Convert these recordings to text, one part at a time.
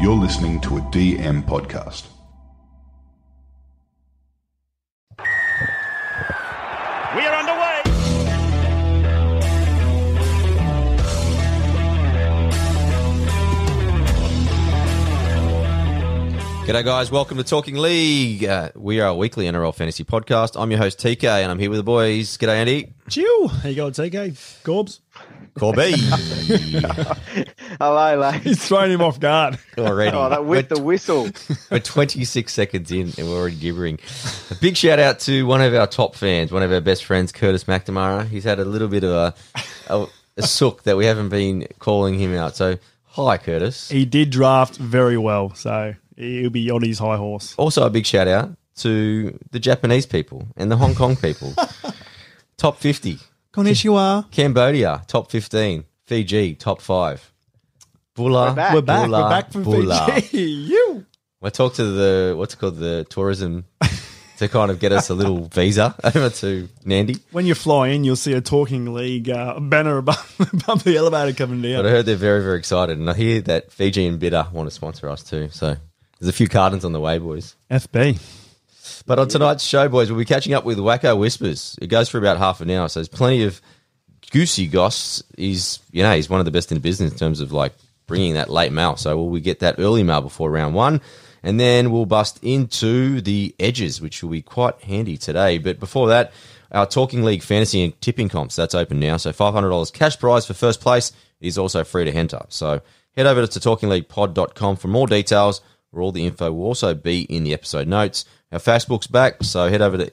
You're listening to a DM podcast. We are underway. G'day, guys. Welcome to Talking League. Uh, we are a weekly NRL fantasy podcast. I'm your host, TK, and I'm here with the boys. G'day, Andy. Chill. How you going, TK? Gorbs? Corby. Hello, lads. He's thrown him off guard. already. Oh, that with we're, the whistle. we're 26 seconds in and we're already gibbering. A big shout out to one of our top fans, one of our best friends, Curtis McNamara. He's had a little bit of a, a, a sook that we haven't been calling him out. So, hi, Curtis. He did draft very well, so he'll be on his high horse. Also, a big shout out to the Japanese people and the Hong Kong people. top 50. Konnichiwa. Cambodia, top 15. Fiji, top 5. Bula. We're back. We're back. Bula, We're back from Bula. Fiji. you. I talked to the, what's it called, the tourism to kind of get us a little visa over to Nandi. When you fly in, you'll see a Talking League uh, banner above, above the elevator coming down. But I heard they're very, very excited. And I hear that Fiji and Bitter want to sponsor us too. So there's a few cartons on the way, boys. FB. But on tonight's show, boys, we'll be catching up with Wacko Whispers. It goes for about half an hour, so there's plenty of Goosey Goss. He's, you know, he's one of the best in the business in terms of like bringing that late mail. So will we get that early mail before round one? And then we'll bust into the edges, which will be quite handy today. But before that, our Talking League fantasy and tipping comps, that's open now. So $500 cash prize for first place is also free to enter. So head over to talkingleaguepod.com for more details, where all the info will also be in the episode notes. Our Facebook's back, so head over to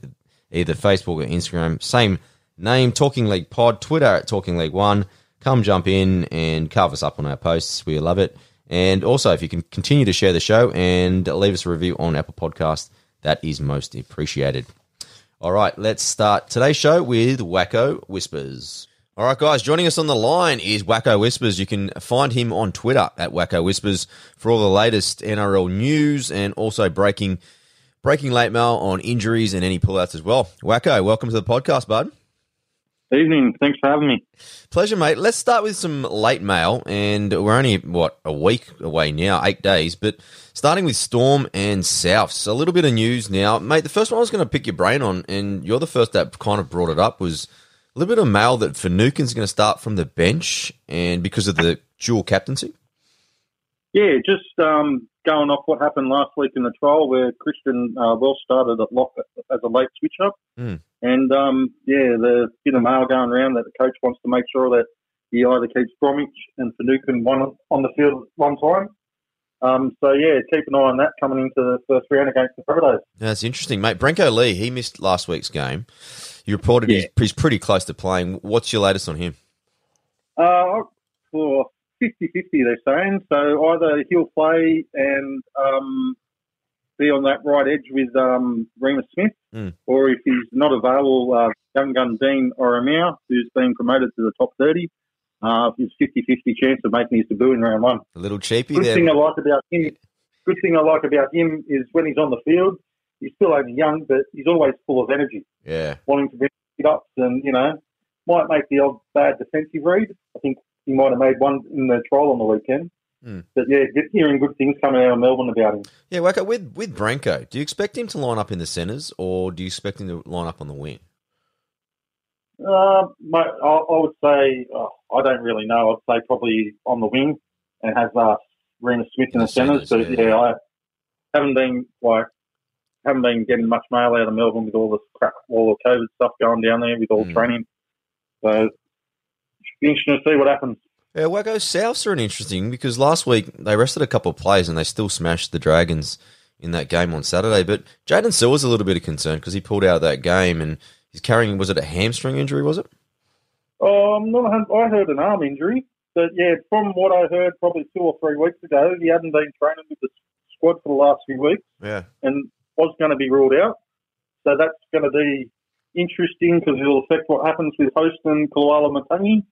either Facebook or Instagram. Same name, Talking League Pod, Twitter at Talking League One. Come jump in and carve us up on our posts. We love it. And also, if you can continue to share the show and leave us a review on Apple Podcast, that is most appreciated. All right, let's start today's show with Wacko Whispers. All right, guys, joining us on the line is Wacko Whispers. You can find him on Twitter at Wacko Whispers for all the latest NRL news and also breaking breaking late mail on injuries and any pullouts as well. Wacko, welcome to the podcast, bud. Evening. Thanks for having me. Pleasure, mate. Let's start with some late mail, and we're only what a week away now, eight days. But starting with Storm and Souths, a little bit of news now, mate. The first one I was going to pick your brain on, and you're the first that kind of brought it up, was a little bit of mail that Finucane's going to start from the bench, and because of the dual captaincy. Yeah, just um, going off what happened last week in the trial where Christian uh, well started at lock as a late switch up. Mm. And um, yeah, there's a bit of mail going around that the coach wants to make sure that he either keeps Bromwich and Finucane one on the field at one time. Um, so yeah, keep an eye on that coming into the first round against the Predators. That's interesting, mate. Brenko Lee, he missed last week's game. You reported he's, Yeah. he's pretty close to playing. What's your latest on him? Uh, for 50-50, they're saying. So either he'll play and um, be on that right edge with um, Reimis Smith, Mm. or if he's not available, uh, young gun Dean Ieremia, who's been promoted to the top 30, uh, is 50-50 chance of making his debut in round one. A little cheapy Good there. thing I like about him. Good thing I like about him is when he's on the field, he's still only young, but he's always full of energy Yeah. wanting to bring it up and, you know, might make the odd bad defensive read. I think he might have made one in the trial on the weekend. Hmm. But yeah, good, hearing good things coming out of Melbourne about him. Yeah, Wacko, with with Brenko, do you expect him to line up in the centres or do you expect him to line up on the wing? Uh, my, I, I would say, oh, I don't really know. I'd say probably on the wing and has uh, Reimis Smith in In the, the centres. But yeah. yeah. I haven't been like haven't been getting much mail out of Melbourne with all this crap, all the COVID stuff going down there with all Hmm. training. So be interesting to see what happens. Yeah, Wacko, Souths are an interesting because last week they rested a couple of players and they still smashed the Dragons in that game on Saturday. But Jaydn Su'A was a little bit of concern because he pulled out that game and he's carrying, was it a hamstring injury, was it? Oh, I'm not. a I heard an arm injury, but yeah, from what I heard, probably two or three weeks ago, he hadn't been training with the squad for the last few weeks Yeah. and was going to be ruled out. So that's going to be interesting because it'll affect what happens with Host and Koloamatangi.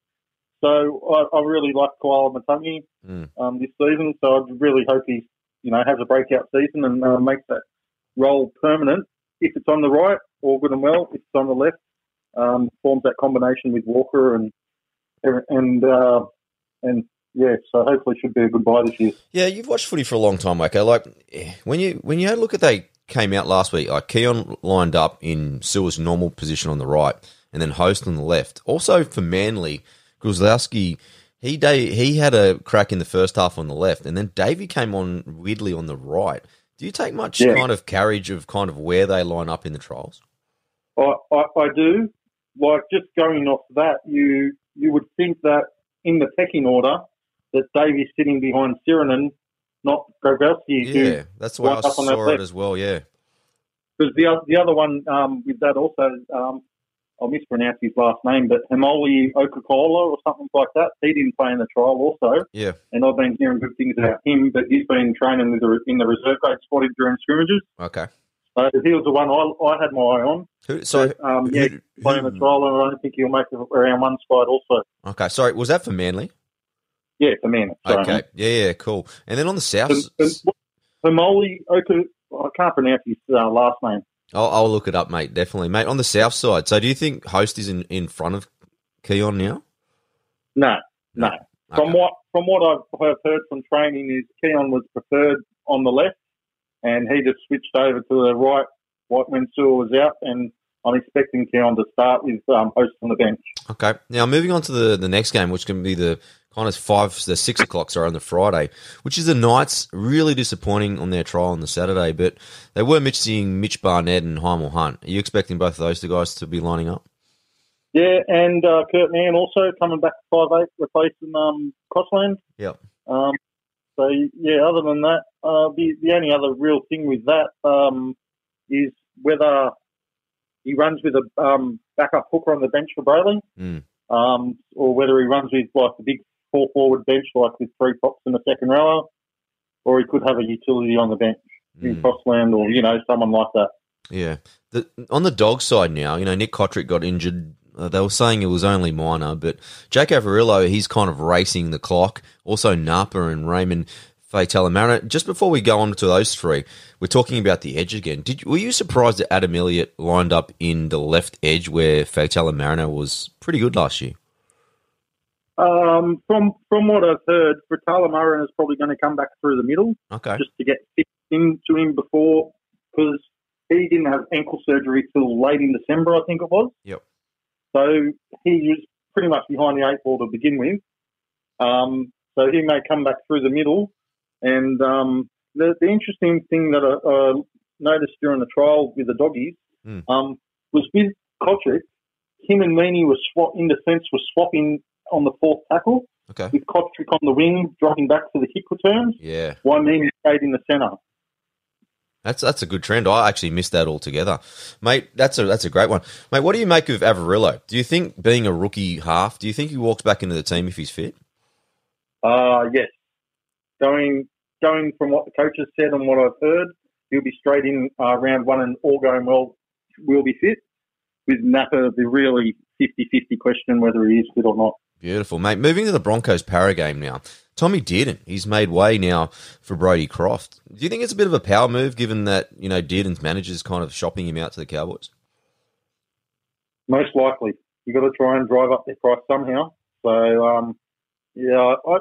So I, I really like Koloamatangi Mm. um, this season. So I really hope he, you know, has a breakout season and uh, makes that role permanent. If it's on the right, all good and well. If it's on the left, um, forms that combination with Walker and and uh, and yeah, so hopefully should be a good buy this year. Yeah, you've watched footy for a long time, Wacko. Like when you when you had a look at they came out last week, like Keon lined up in Su'A's normal position on the right, and then Host on the left. Also for Manly, Gruzlowski, he day, he had a crack in the first half on the left, and then Davey came on weirdly on the right. Do you take much Yeah. kind of carriage of kind of where they line up in the trials? I, I, I do. Like just going off that, you you would think that in the pecking order that Davey's sitting behind Sironen, not Grabowski. Yeah, that's way I lined up on that saw it left. as well. Yeah, Because the the other one um, with that also, um, I'll mispronounce his last name, but Hemoli Okakola or something like that. He didn't play in the trial also, yeah, and I've been hearing good things about him. But he's been training with the, in the reserve grade squad during scrimmages. okay. So he was the one I, I had my eye on. Who, so But, um, who- yeah, who- playing the trial, and I don't think he'll make it around one side also. okay, sorry, was that for Manly? Yeah, for men. Sorry, Okay, yeah, yeah, cool. And then on the south, Hem- Oka, I can't pronounce his uh, last name. I'll, I'll look it up, mate. Definitely, mate. On the south side. So, do you think Host is in, in front of Keon now? No, no. From what from what I've have heard from training is Keon was preferred on the left, and he just switched over to the right right when Sewell was out, and I'm expecting Keon to start with um, Host on the bench. Okay. Now, moving on to the, the next game, which can be the kind of five, the six o'clock, sorry, on the Friday, which is the Knights. Really disappointing on their trial on the Saturday, but they were missing Mitch Barnett and Heimel Hunt. Are you expecting both of those two guys to be lining up? Yeah, and uh, Kurt Mann also coming back to five eight, replacing um, Crossland. Yep. Um, so yeah, other than that, uh, the the only other real thing with that um, is whether he runs with a um, backup hooker on the bench for Brailey, Mm. um, or whether he runs with like the big four forward bench, like with three props in the second rower, or he could have a utility on the bench in Mm. Crossland, or you know someone like that. Yeah. The, on the dog side now, you know, Nick Cotric got injured. Uh, they were saying it was only minor, but Jack Averillo, he's kind of racing the clock. Also, Napa and Raymond Faitala-Mariner. Just before we go on to those three, we're talking about the edge again. Did Were you surprised that Adam Elliott lined up in the left edge where Faitala-Mariner was pretty good last year? Um, from from what I've heard, Faitala-Mariner is probably going to come back through the middle Okay. just to get fit into him before because he didn't have ankle surgery till late in December, I think it was. Yep. So he was pretty much behind the eight ball to begin with. Um, so he may come back through the middle. And um, the, the interesting thing that I uh, noticed during the trial with the doggies Hmm. um, was with Cotric, him and Meany were swap in defence were swapping on the fourth tackle Okay. with Cotric on the wing, dropping back to the kick returns. Yeah. Meany stayed in the centre. That's that's a good trend. I actually missed that altogether, mate. That's a that's a great one, mate. What do you make of Averillo? Do you think being a rookie half? Do you think he walks back into the team if he's fit? Uh, yes. Going going from what the coaches said and what I've heard, he'll be straight in uh, round one and all going well, will be fit. With Napa, the really 50-50 question whether he is fit or not. Beautiful, mate. Moving to the Broncos para game now. Tommy Dearden, he's made way now for Brodie Croft. Do you think it's a bit of a power move, given that you know Dearden's manager's kind of shopping him out to the Cowboys? Most likely. You've got to try and drive up their price somehow. So, um, yeah, I,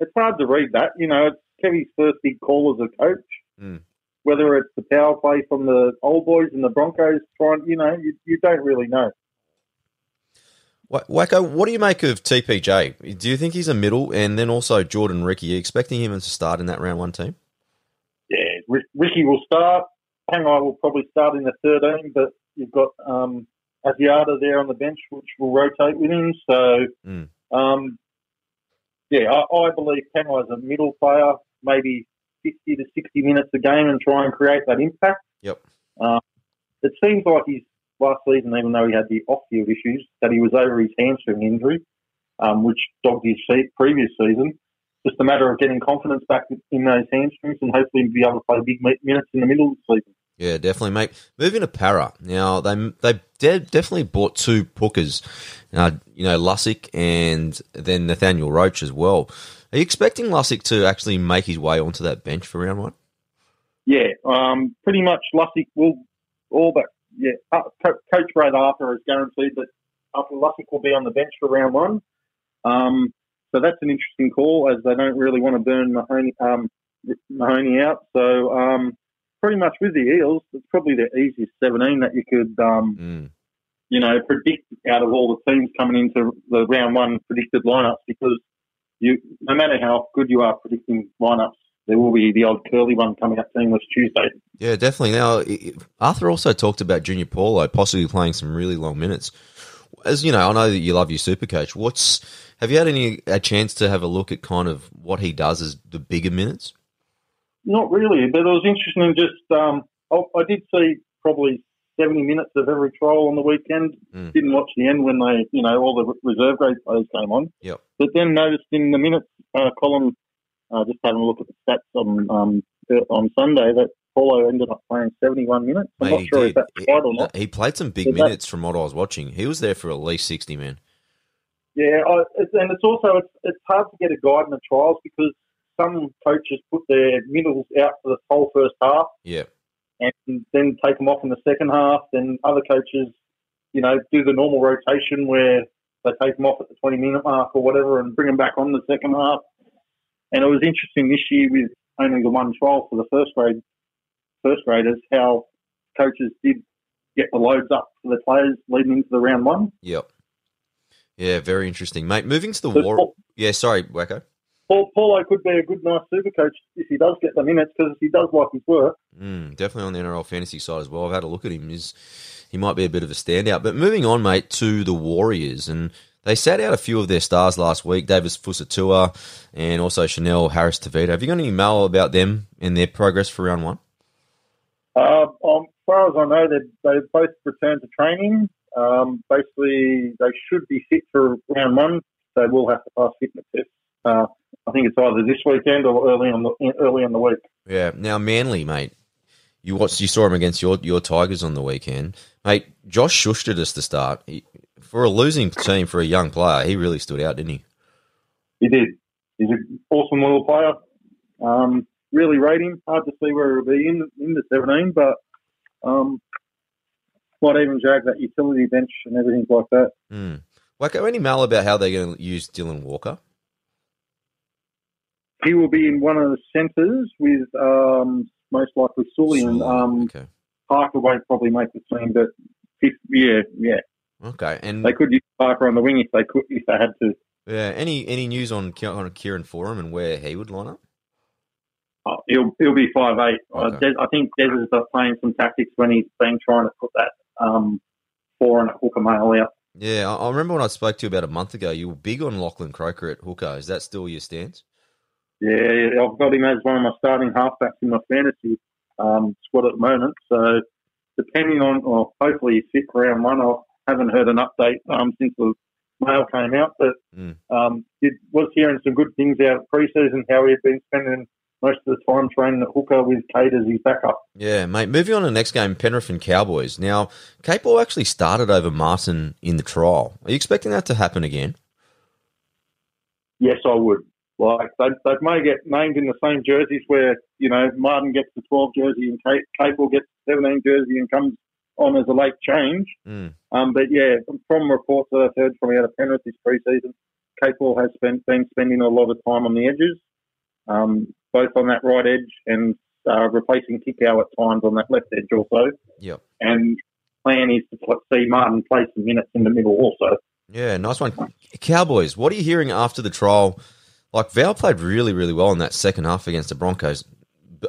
it's hard to read that. You know, it's Kevy's first big call as a coach. Mm. Whether it's the power play from the old boys and the Broncos, trying, you know, you, you don't really know. Wa- Wacko, what do you make of TPJ? Do you think he's a middle, and then also Jordan Riki? Are you expecting him to start in that round one team? Yeah, Rick, Riki will start. Pangai will probably start in the 13, but you've got um, Asiata there on the bench, which will rotate with him. So, Mm. um, yeah, I, I believe Pangai is a middle player, maybe 50 to 60 minutes a game and try and create that impact. Yep. Uh, it seems like his last season, even though he had the off-field issues, that he was over his hamstring injury, um, which dogged his previous season. Just a matter of getting confidence back in those hamstrings and hopefully be able to play big minutes in the middle of the season. Yeah, definitely, mate. Moving to Para now, they they de- definitely bought two pookers, uh, you know, Lussick and then Nathaniel Roache as well. Are you expecting Lussick to actually make his way onto that bench for round one? Yeah, um, pretty much Lussick will all but yeah. Uh, Co- Coach Brad Arthur has guaranteed that Arthur Lussick will be on the bench for round one. Um, so that's an interesting call as they don't really want to burn Mahoney, um, Mahoney out. So um, pretty much with the Eels, it's probably the easiest 17 that you could, um, Mm. you know, predict out of all the teams coming into the round one predicted lineups because you, no matter how good you are predicting lineups, there will be the odd curly one coming up seamless Tuesday. Yeah, definitely. Now, Arthur also talked about Junior Paulo possibly playing some really long minutes. As you know, I know that you love your super coach. What's have you had any a chance to have a look at kind of what he does as the bigger minutes? Not really, but it was interesting. Just um, I, I did see probably seventy minutes of every trial on the weekend. Mm. Didn't watch the end when they, you know, all the reserve grade players came on. Yep. But then noticed in the minutes uh, column, uh, just having a look at the stats on um, on Sunday that Paulo ended up playing seventy one minutes. I'm Mate, not sure did. if that's He- right or not. He played some big But minutes from what I was watching. He was there for at least sixty, man. Yeah, I, it's, and it's also it's, it's hard to get a guide in the trials because some coaches put their middles out for the whole first half. Yeah, and then take them off in the second half. Then other coaches, you know, do the normal rotation where they take them off at the 20 minute mark or whatever and bring them back on the second half. And it was interesting this year with only the one trial for the first grade, first graders, how coaches did get the loads up for the players leading into the round one. yep, yeah. Very interesting, mate. Moving to the war. Paul, Yeah, sorry, Wacko. Paul, Paulo could be a good, nice super coach if he does get the minutes because he does like his work. Mm, definitely on the NRL fantasy side as well. I've had a look at him. He's, he might be a bit of a standout. But moving on, mate, to the Warriors. And they sat out a few of their stars last week Davis Fusitu'a and also Chanel Harris Tavita. Have you got any mail about them and their progress for round one? Uh, um, as far as I know, they both returned to training. Um, basically, they should be fit for round one. They will have to pass fitness tests. Uh, I think it's either this weekend or early on the early in the week. Yeah. Now, Manly, mate. You watched, you saw him against your your Tigers on the weekend, mate. Josh Schuster us to start he, for a losing team for a young player. He really stood out, didn't he? He did. He's an awesome little player. Um, really rate him. Hard to see where he'll be in in the 17, but um, might even drag that utility bench and everything like that. Hmm. Wacko, any mail about how they're going to use Dylan Walker? He will be in one of the centres with um, most likely Sully and um, okay. Parker won't probably make the team, but if, yeah, yeah, Okay, and they could use Parker on the wing if they could, if they had to. yeah, any any news on on Kieran Foran and where he would line up? Uh, he'll he'll be five eight. Uh, Des, I think Des is uh, playing some tactics when he's been trying to put that um, four and a hooker male out. Yeah, I, I remember when I spoke to you about a month ago. You were big on Lachlan Croker at hooker. Is that still your stance? Yeah, I've got him as one of my starting halfbacks in my fantasy um, squad at the moment. So depending on, or hopefully he's fit for round one. I haven't heard an update um, since the mail came out, but Mm. um, did, was hearing some good things out of pre-season. How he had been spending most of the time training at hooker with Kate as his backup. Yeah, mate. Moving on to the next game, Penrith and Cowboys. Now, Capewell actually started over Martin in the trial. Are you expecting that to happen again? Yes, I would. Like they, they may get named in the same jerseys where you know Martin gets the 12 jersey and Kate, Capewell gets the 17 jersey and comes on as a late change. Mm. Um, but yeah, from reports that I've heard from out of Penrith this pre-season, Capewell has spent, been spending a lot of time on the edges, um, both on that right edge and uh, replacing Kikau at times on that left edge also. Yep. And plan is to see Martin play some minutes in the middle also. Yeah, nice one. Cowboys, what are you hearing after the trial? Like, Val played really, really well in that second half against the Broncos,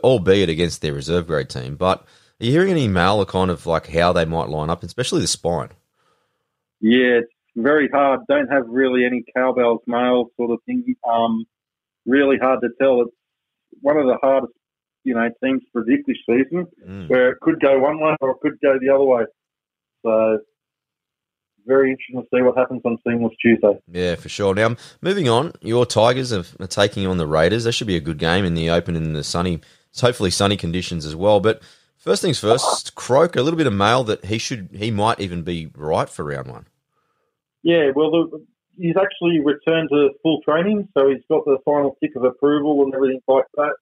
albeit against their reserve grade team. But are you hearing any mail or kind of like how they might line up, especially the spine? Yeah, it's very hard. Don't have really any cowbells mail sort of thing. Um, really hard to tell. It's one of the hardest, you know, teams to predict this season, Mm. where it could go one way or it could go the other way. So, very interesting to see what happens on Seamless Tuesday. Yeah, for sure. Now, moving on, your Tigers are, are taking on the Raiders. That should be a good game in the open in the sunny, it's hopefully sunny conditions as well. But first things first, Croak, a little bit of mail that he should, he might even be right for round one. Yeah, well, the, he's actually returned to full training, so he's got the final tick of approval and everything like that.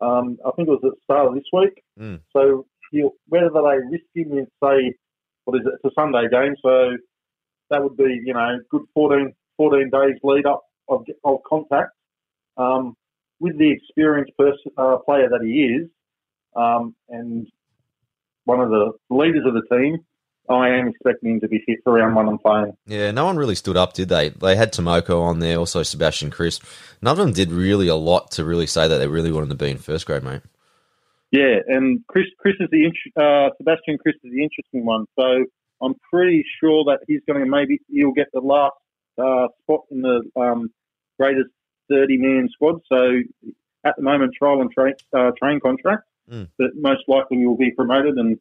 Um, I think it was at the start of this week. Mm. So he'll, whether they risk him in, say, what is it? It's a Sunday game, so that would be, you know, good 14, 14 days lead up of, of contact, um, with the experienced person, uh, player that he is, um, and one of the leaders of the team, I am expecting him to be fit for round one and playing. Yeah, no one really stood up, did they? They had Timoko on there, also Sebastian Kris. None of them did really a lot to really say that they really wanted to be in first grade, mate. Yeah, and Kris, Kris is the uh, Sebastian Kris is the interesting one. So I'm pretty sure that he's going to maybe he'll get the last uh, spot in the um, greatest 30 man squad. So at the moment, trial and train uh, train contract, Mm. but most likely he will be promoted. And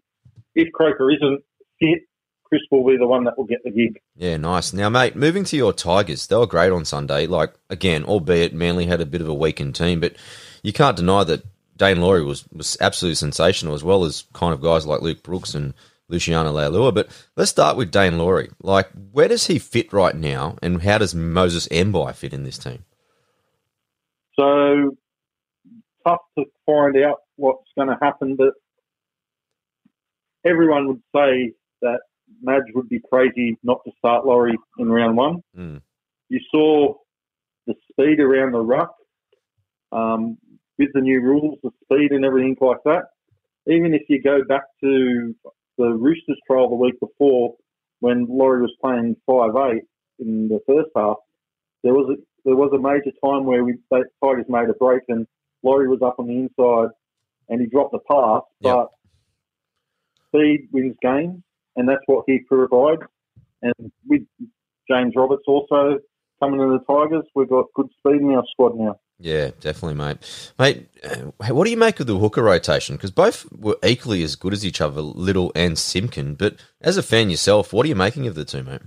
if Croker isn't fit, Kris will be the one that will get the gig. Yeah, nice. Now, mate, moving to your Tigers, they were great on Sunday. Like, again, albeit Manly had a bit of a weakened team, but you can't deny that Daine Laurie was, was absolutely sensational, as well as kind of guys like Luke Brooks and Luciano Leilua. But let's start with Daine Laurie. Like, where does he fit right now, and how does Moses Mbye fit in this team? So tough to find out what's going to happen, but everyone would say that Madge would be crazy not to start Laurie in round one. Mm. You saw the speed around the ruck um, with the new rules, the speed and everything like that. Even if you go back to the Roosters trial the week before, when Laurie was playing five eight in the first half, there was a, there was a major time where we the Tigers made a break and Laurie was up on the inside and he dropped the pass, Yep. but speed wins games, and that's what he provides. And with James Roberts also coming to the Tigers, we've got good speed in our squad now. Yeah, definitely, mate. Mate, uh, what do you make of the hooker rotation? Because both were equally as good as each other, Little and Simpkin. But as a fan yourself, what are you making of the two, mate?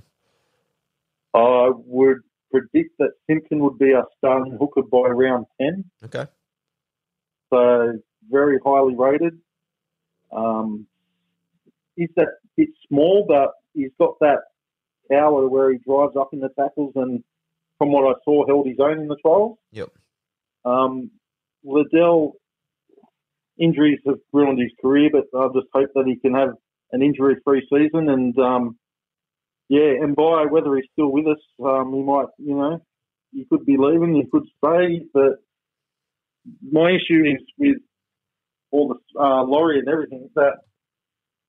I would predict that Simpson would be our starting hooker by round 10. Okay. So very highly rated. Um, he's that bit small, but he's got that power where he drives up in the tackles and from what I saw, held his own in the trials. Yep. Um, Liddell, injuries have ruined his career, but I just hope that he can have an injury-free season. And um, yeah, and by whether he's still with us, um, he might, you know, he could be leaving, he could stay. But my issue is with all the uh, Laurie and everything that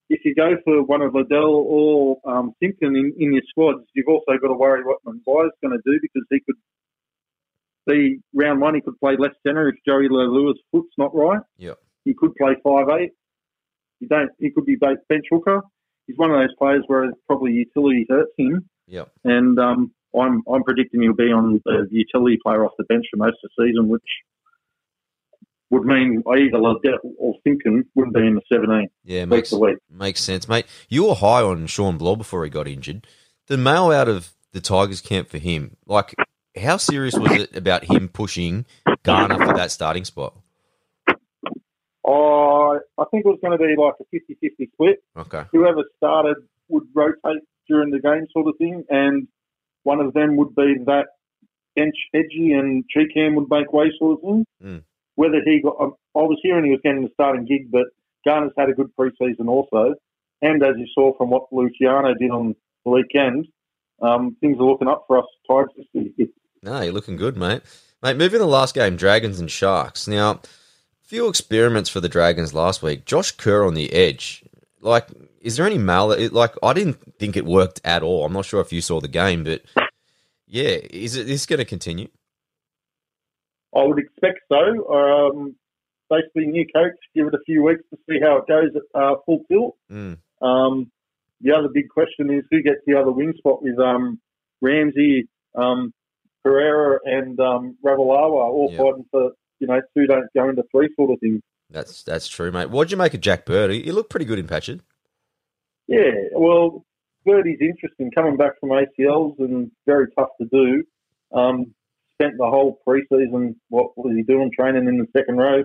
if you go for one of Liddell or um, Simpson in, in your squads, you've also got to worry what Mumbai is going to do because he could be round one. He could play left centre if Joey Leilua's foot's not right. Yep. He could play five eight. You don't. He could be bench hooker. He's one of those players where probably utility hurts him, Yeah. and um, I'm I'm predicting he'll be on the utility player off the bench for most of the season, which would mean either Liddell or Simpson wouldn't be in the 17 Yeah, makes week. makes sense, mate. You were high on Shawn Blore before he got injured. The mail out of the Tigers camp for him, like, how serious was it about him pushing Garner for that starting spot? Oh, I think it was going to be like a 50-50 split. Okay. Whoever started would rotate during the game sort of thing, and one of them would be that bench edgy and Cheekham would make way sort of thing. Mm. Whether he got, um, I was hearing he was getting the starting gig, but Garner's had a good preseason also. And as you saw from what Luciano did on the weekend, um, things are looking up for us Tigers this year. No, you're looking good, mate. Mate, moving to the last game, Dragons and Sharks. Now, few experiments for the Dragons last week. Josh Kerr on the edge. Like, is there any mal? Like, I didn't think it worked at all. I'm not sure if you saw the game, but yeah, is it this going to continue? I would expect so. Um, basically, new coach, give it a few weeks to see how it goes at uh, full tilt. Mm. Um, the other big question is who gets the other wing spot with um, Ramsey, um, Pereira, and um, Ravalawa all Yeah. fighting for you know two don't go into three sort of thing. That's that's true, mate. What'd you make of Jack Bird? He, he looked pretty good in patches. Yeah, well, Birdie's interesting coming back from ACLs and very tough to do. Um, spent the whole preseason, what was he doing, training in the second row.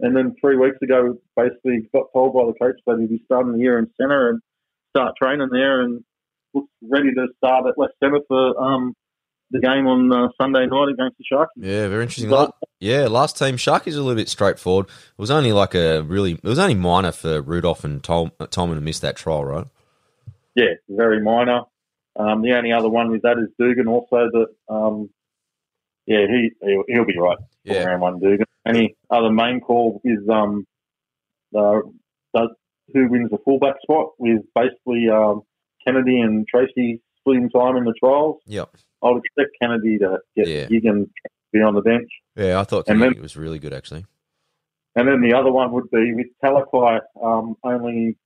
And then three weeks ago, basically got told by the coach that he'd be starting the year in centre and start training there and looks ready to start at left centre for um, the game on uh, Sunday night against the Sharks. Yeah, very interesting. La- yeah, last team Sharkies a little bit straightforward. It was only like a really, it was only minor for Rudolf and Tom, Tolman to miss that trial, right? Yeah, very minor. Um, the only other one with that is Dugan also that um, yeah, he he'll, he'll be right Yeah. round one, Dugan. Any other main call is um, uh, does who wins the fullback spot with basically um, Kennedy and Tracey splitting time in the trials. Yep. I would expect Kennedy to get Yeah. gig and be on the bench. Yeah, I thought And then- it was really good actually. And then the other one would be with Talakai, um, only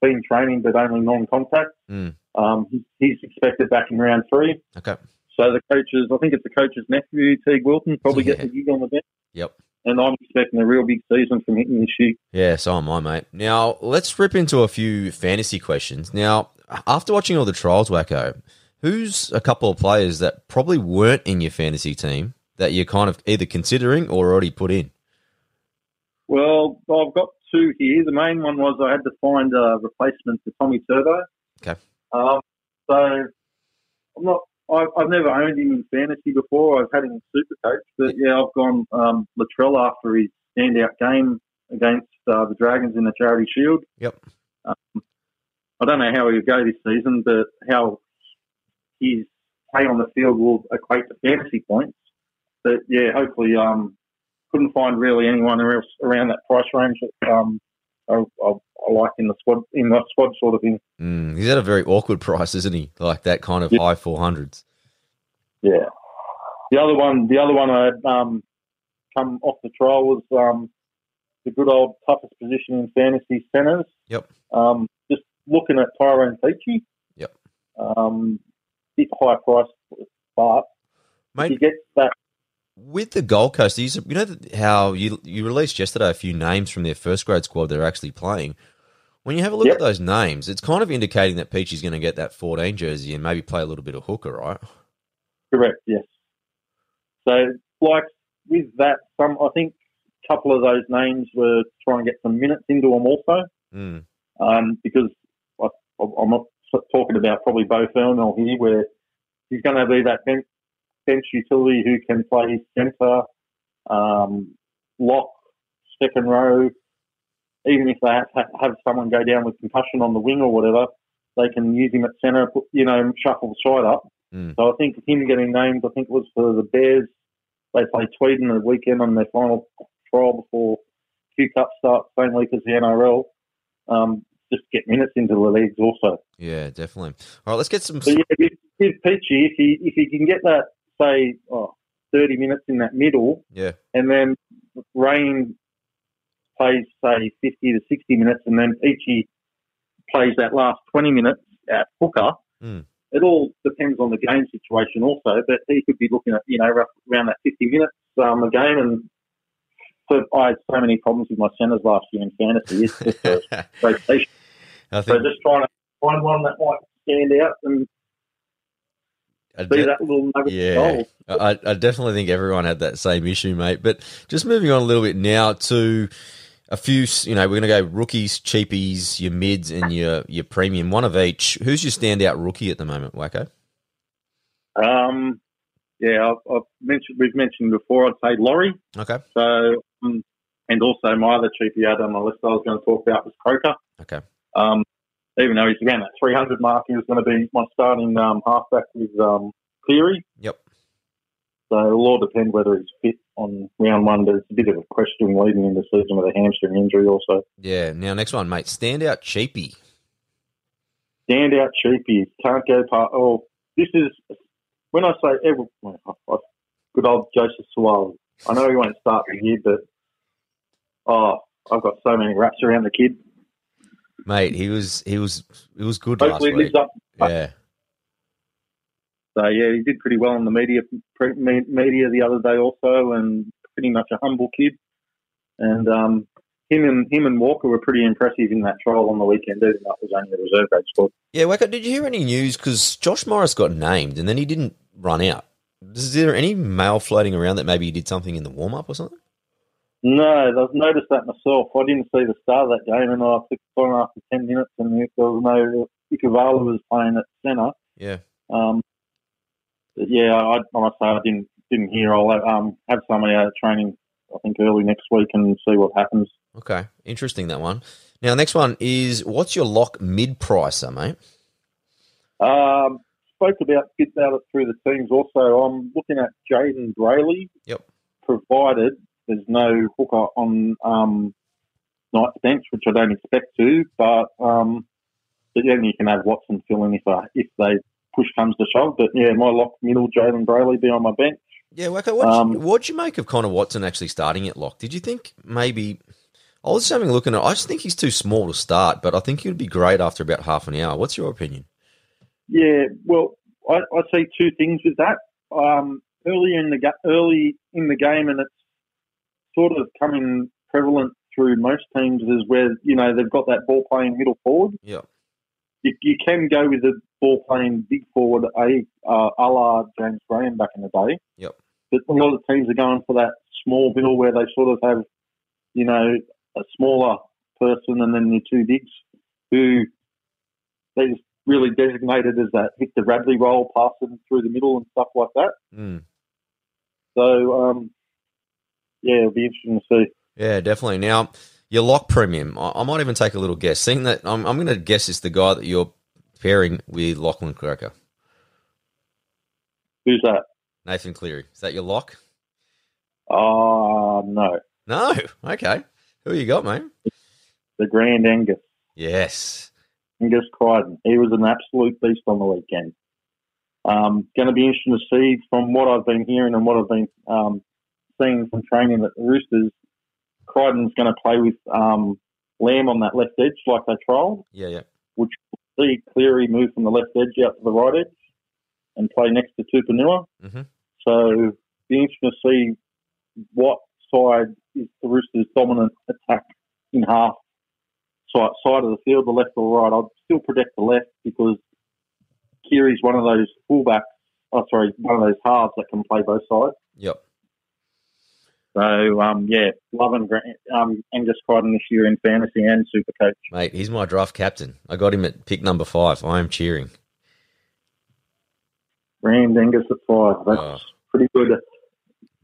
been training but only non-contact. Mm. Um, he's expected back in round three. Okay. So the coaches, I think it's the coach's nephew, Teague Wilton, probably Yeah. gets a gig on the bench. Yep. And I'm expecting a real big season from him this year. Yeah, so am I, mate. Now, let's rip into a few fantasy questions. Now, after watching all the trials, Wacko, who's a couple of players that probably weren't in your fantasy team that you're kind of either considering or already put in? Well, I've got two here. The main one was I had to find a replacement for Tommy Turbo. Okay. Um, so I'm not. I've, I've never owned him in fantasy before. I've had him in Supercoach, but yeah, I've gone um, Latrell after his standout game against uh, the Dragons in the Charity Shield. Yep. Um, I don't know how he'll go this season, but how his play on the field will equate to fantasy points. But yeah, hopefully, um, couldn't find really anyone else around that price range that um, I, I, I like in the squad in the squad sort of thing. Mm, he's at a very awkward price, isn't he? Like that kind of Yeah. high 400s. Yeah. The other one, the other one I had um, come off the trial was um, the good old toughest position in fantasy centres. Yep. Um, just looking at Tyrone Peachey. Yep. Um, bit high price, but if he Mate, gets that. with the Gold Coast, you you know how you you released yesterday a few names from their first grade squad that are actually playing. When you have a look Yep. at those names, it's kind of indicating that Peachey's going to get that 14 jersey and maybe play a little bit of hooker, right? Correct. Yes. So, like with that, some I think a couple of those names were trying to get some minutes into them also. Mm. um, because I, I'm not talking about probably Bo Fernell here, where he's going to be that bench, bench utility who can play centre, um, lock, second row. Even if they have, have someone go down with concussion on the wing or whatever, they can use him at centre, you know, shuffle the side up. Mm. So I think him getting named, I think it was for the Bears. They play Tweeden the weekend on their final trial before Q Cup starts, same week as the NRL um, just get minutes into the leagues also. Yeah, definitely. All right, let's get some. But yeah, with Peachey, if he if he can get that say oh, thirty minutes in that middle, Yeah, and then Rain plays say fifty to sixty minutes, and then Peachey plays that last twenty minutes at hooker. Mm. It all depends on the game situation also, but he could be looking at you know around that fifty minutes um, a game and. So I had so many problems with my centres last year in fantasy. It's just a rotation. I So think just trying to find one that might stand out and I be de- that little nugget Yeah. I, I definitely think everyone had that same issue, mate. But just moving on a little bit now to a few, you know, we're going to go rookies, cheapies, your mids, and your your premium, one of each. Who's your standout rookie at the moment, Wacko? Um, yeah, I've, I've mentioned we've mentioned before. I'd say Laurie. Okay, So um, and also my other cheapie out on the list I was going to talk about was Croker. okay, Um, even though he's again that 300 mark, he was going to be my starting um, halfback with um, Cleary. yep. So it'll all depend whether he's fit on round one. There's a bit of a question leading into the season with a hamstring injury also. Yeah. Now, next one, mate. Standout cheapie. standout cheapies can't go past. Oh, this is when I say every, good old Joseph Suaalii. I know he won't start the year, but oh, I've got so many wraps around the kid. Mate, he was he was he was good Hopefully, he week. up. Yeah, So yeah, he did pretty well in the media pre- media the other day also, and pretty much a humble kid. And um, him and him and Walker were pretty impressive in that trial on the weekend. Even though it was only a reserve grade squad. yeah. Wacko, did you hear any news? Because Josh Morris got named and then he didn't run out. Is there any mail floating around that maybe he did something in the warm up or something? No, I've noticed that myself. I didn't see the start of that game, and I took it on after ten minutes, and there was no Ikavala was playing at centre. Yeah. Um, yeah, I, I must say I didn't didn't hear. I'll um, have somebody out of training. I think early next week and see what happens. Okay, interesting that one. Now, next one is what's your lock mid pricer, mate? Um, spoke about bits out it through the teams. Also, I'm looking at Jaden Brailey. Yep. Provided there's no hooker on um, Knight's bench, which I don't expect to, but um, but then you can have Watson fill in if uh, if they push comes to shove. But yeah, my lock middle, Jalen Brailey, be on my bench. Yeah, Wacko, what Um, what'd you make of Connor Watson actually starting at lock? Did you think maybe I was just having a look at it. I just think he's too small to start, but I think he'd be great after about half an hour. What's your opinion? Yeah, well, I, I see two things with that. Um, early in the early in the game, and it's sort of coming prevalent through most teams, is where you know they've got that ball playing middle forward. Yeah. You, you can go with a ball playing big forward, a uh, a la James Graham back in the day. Yep. But a lot of teams are going for that small middle where they sort of have, you know, a smaller person and then your two bigs who they just really designated as that Victor Radley role, passing through the middle and stuff like that. Mm. So, um, yeah, it'll be interesting to see. Yeah, definitely. Now, your lock premium, I, I might even take a little guess. Seeing that, I'm, I'm going to guess it's the guy that you're pairing with Lachlan Croker. Who's that? Nathan Cleary. Is that your lock? Ah, no, No. Okay. Who you got, mate? the Grand Angus. Yes. Angus Crichton. He was an absolute beast on the weekend. Um, going to be interesting to see from what I've been hearing and what I've been um, seeing from training at the Roosters. Crichton's going to play with um, Lamb on that left edge like they trialled, Yeah, yeah. which will see Cleary move from the left edge out to the right edge and play next to Tupouniua. Mhm. So be interesting to see what side is the Roosters' dominant attack in half side, side of the field, the left or right. I'd still protect the left because Keary's one of those fullbacks. Oh, sorry, one of those halves that can play both sides. Yep. So, um, yeah, loving um, Angus Crichton this year in fantasy and Supercoach. Mate, he's my draft captain. I got him at pick number five. I am cheering. Rand Angus at five. That's Oh. pretty good.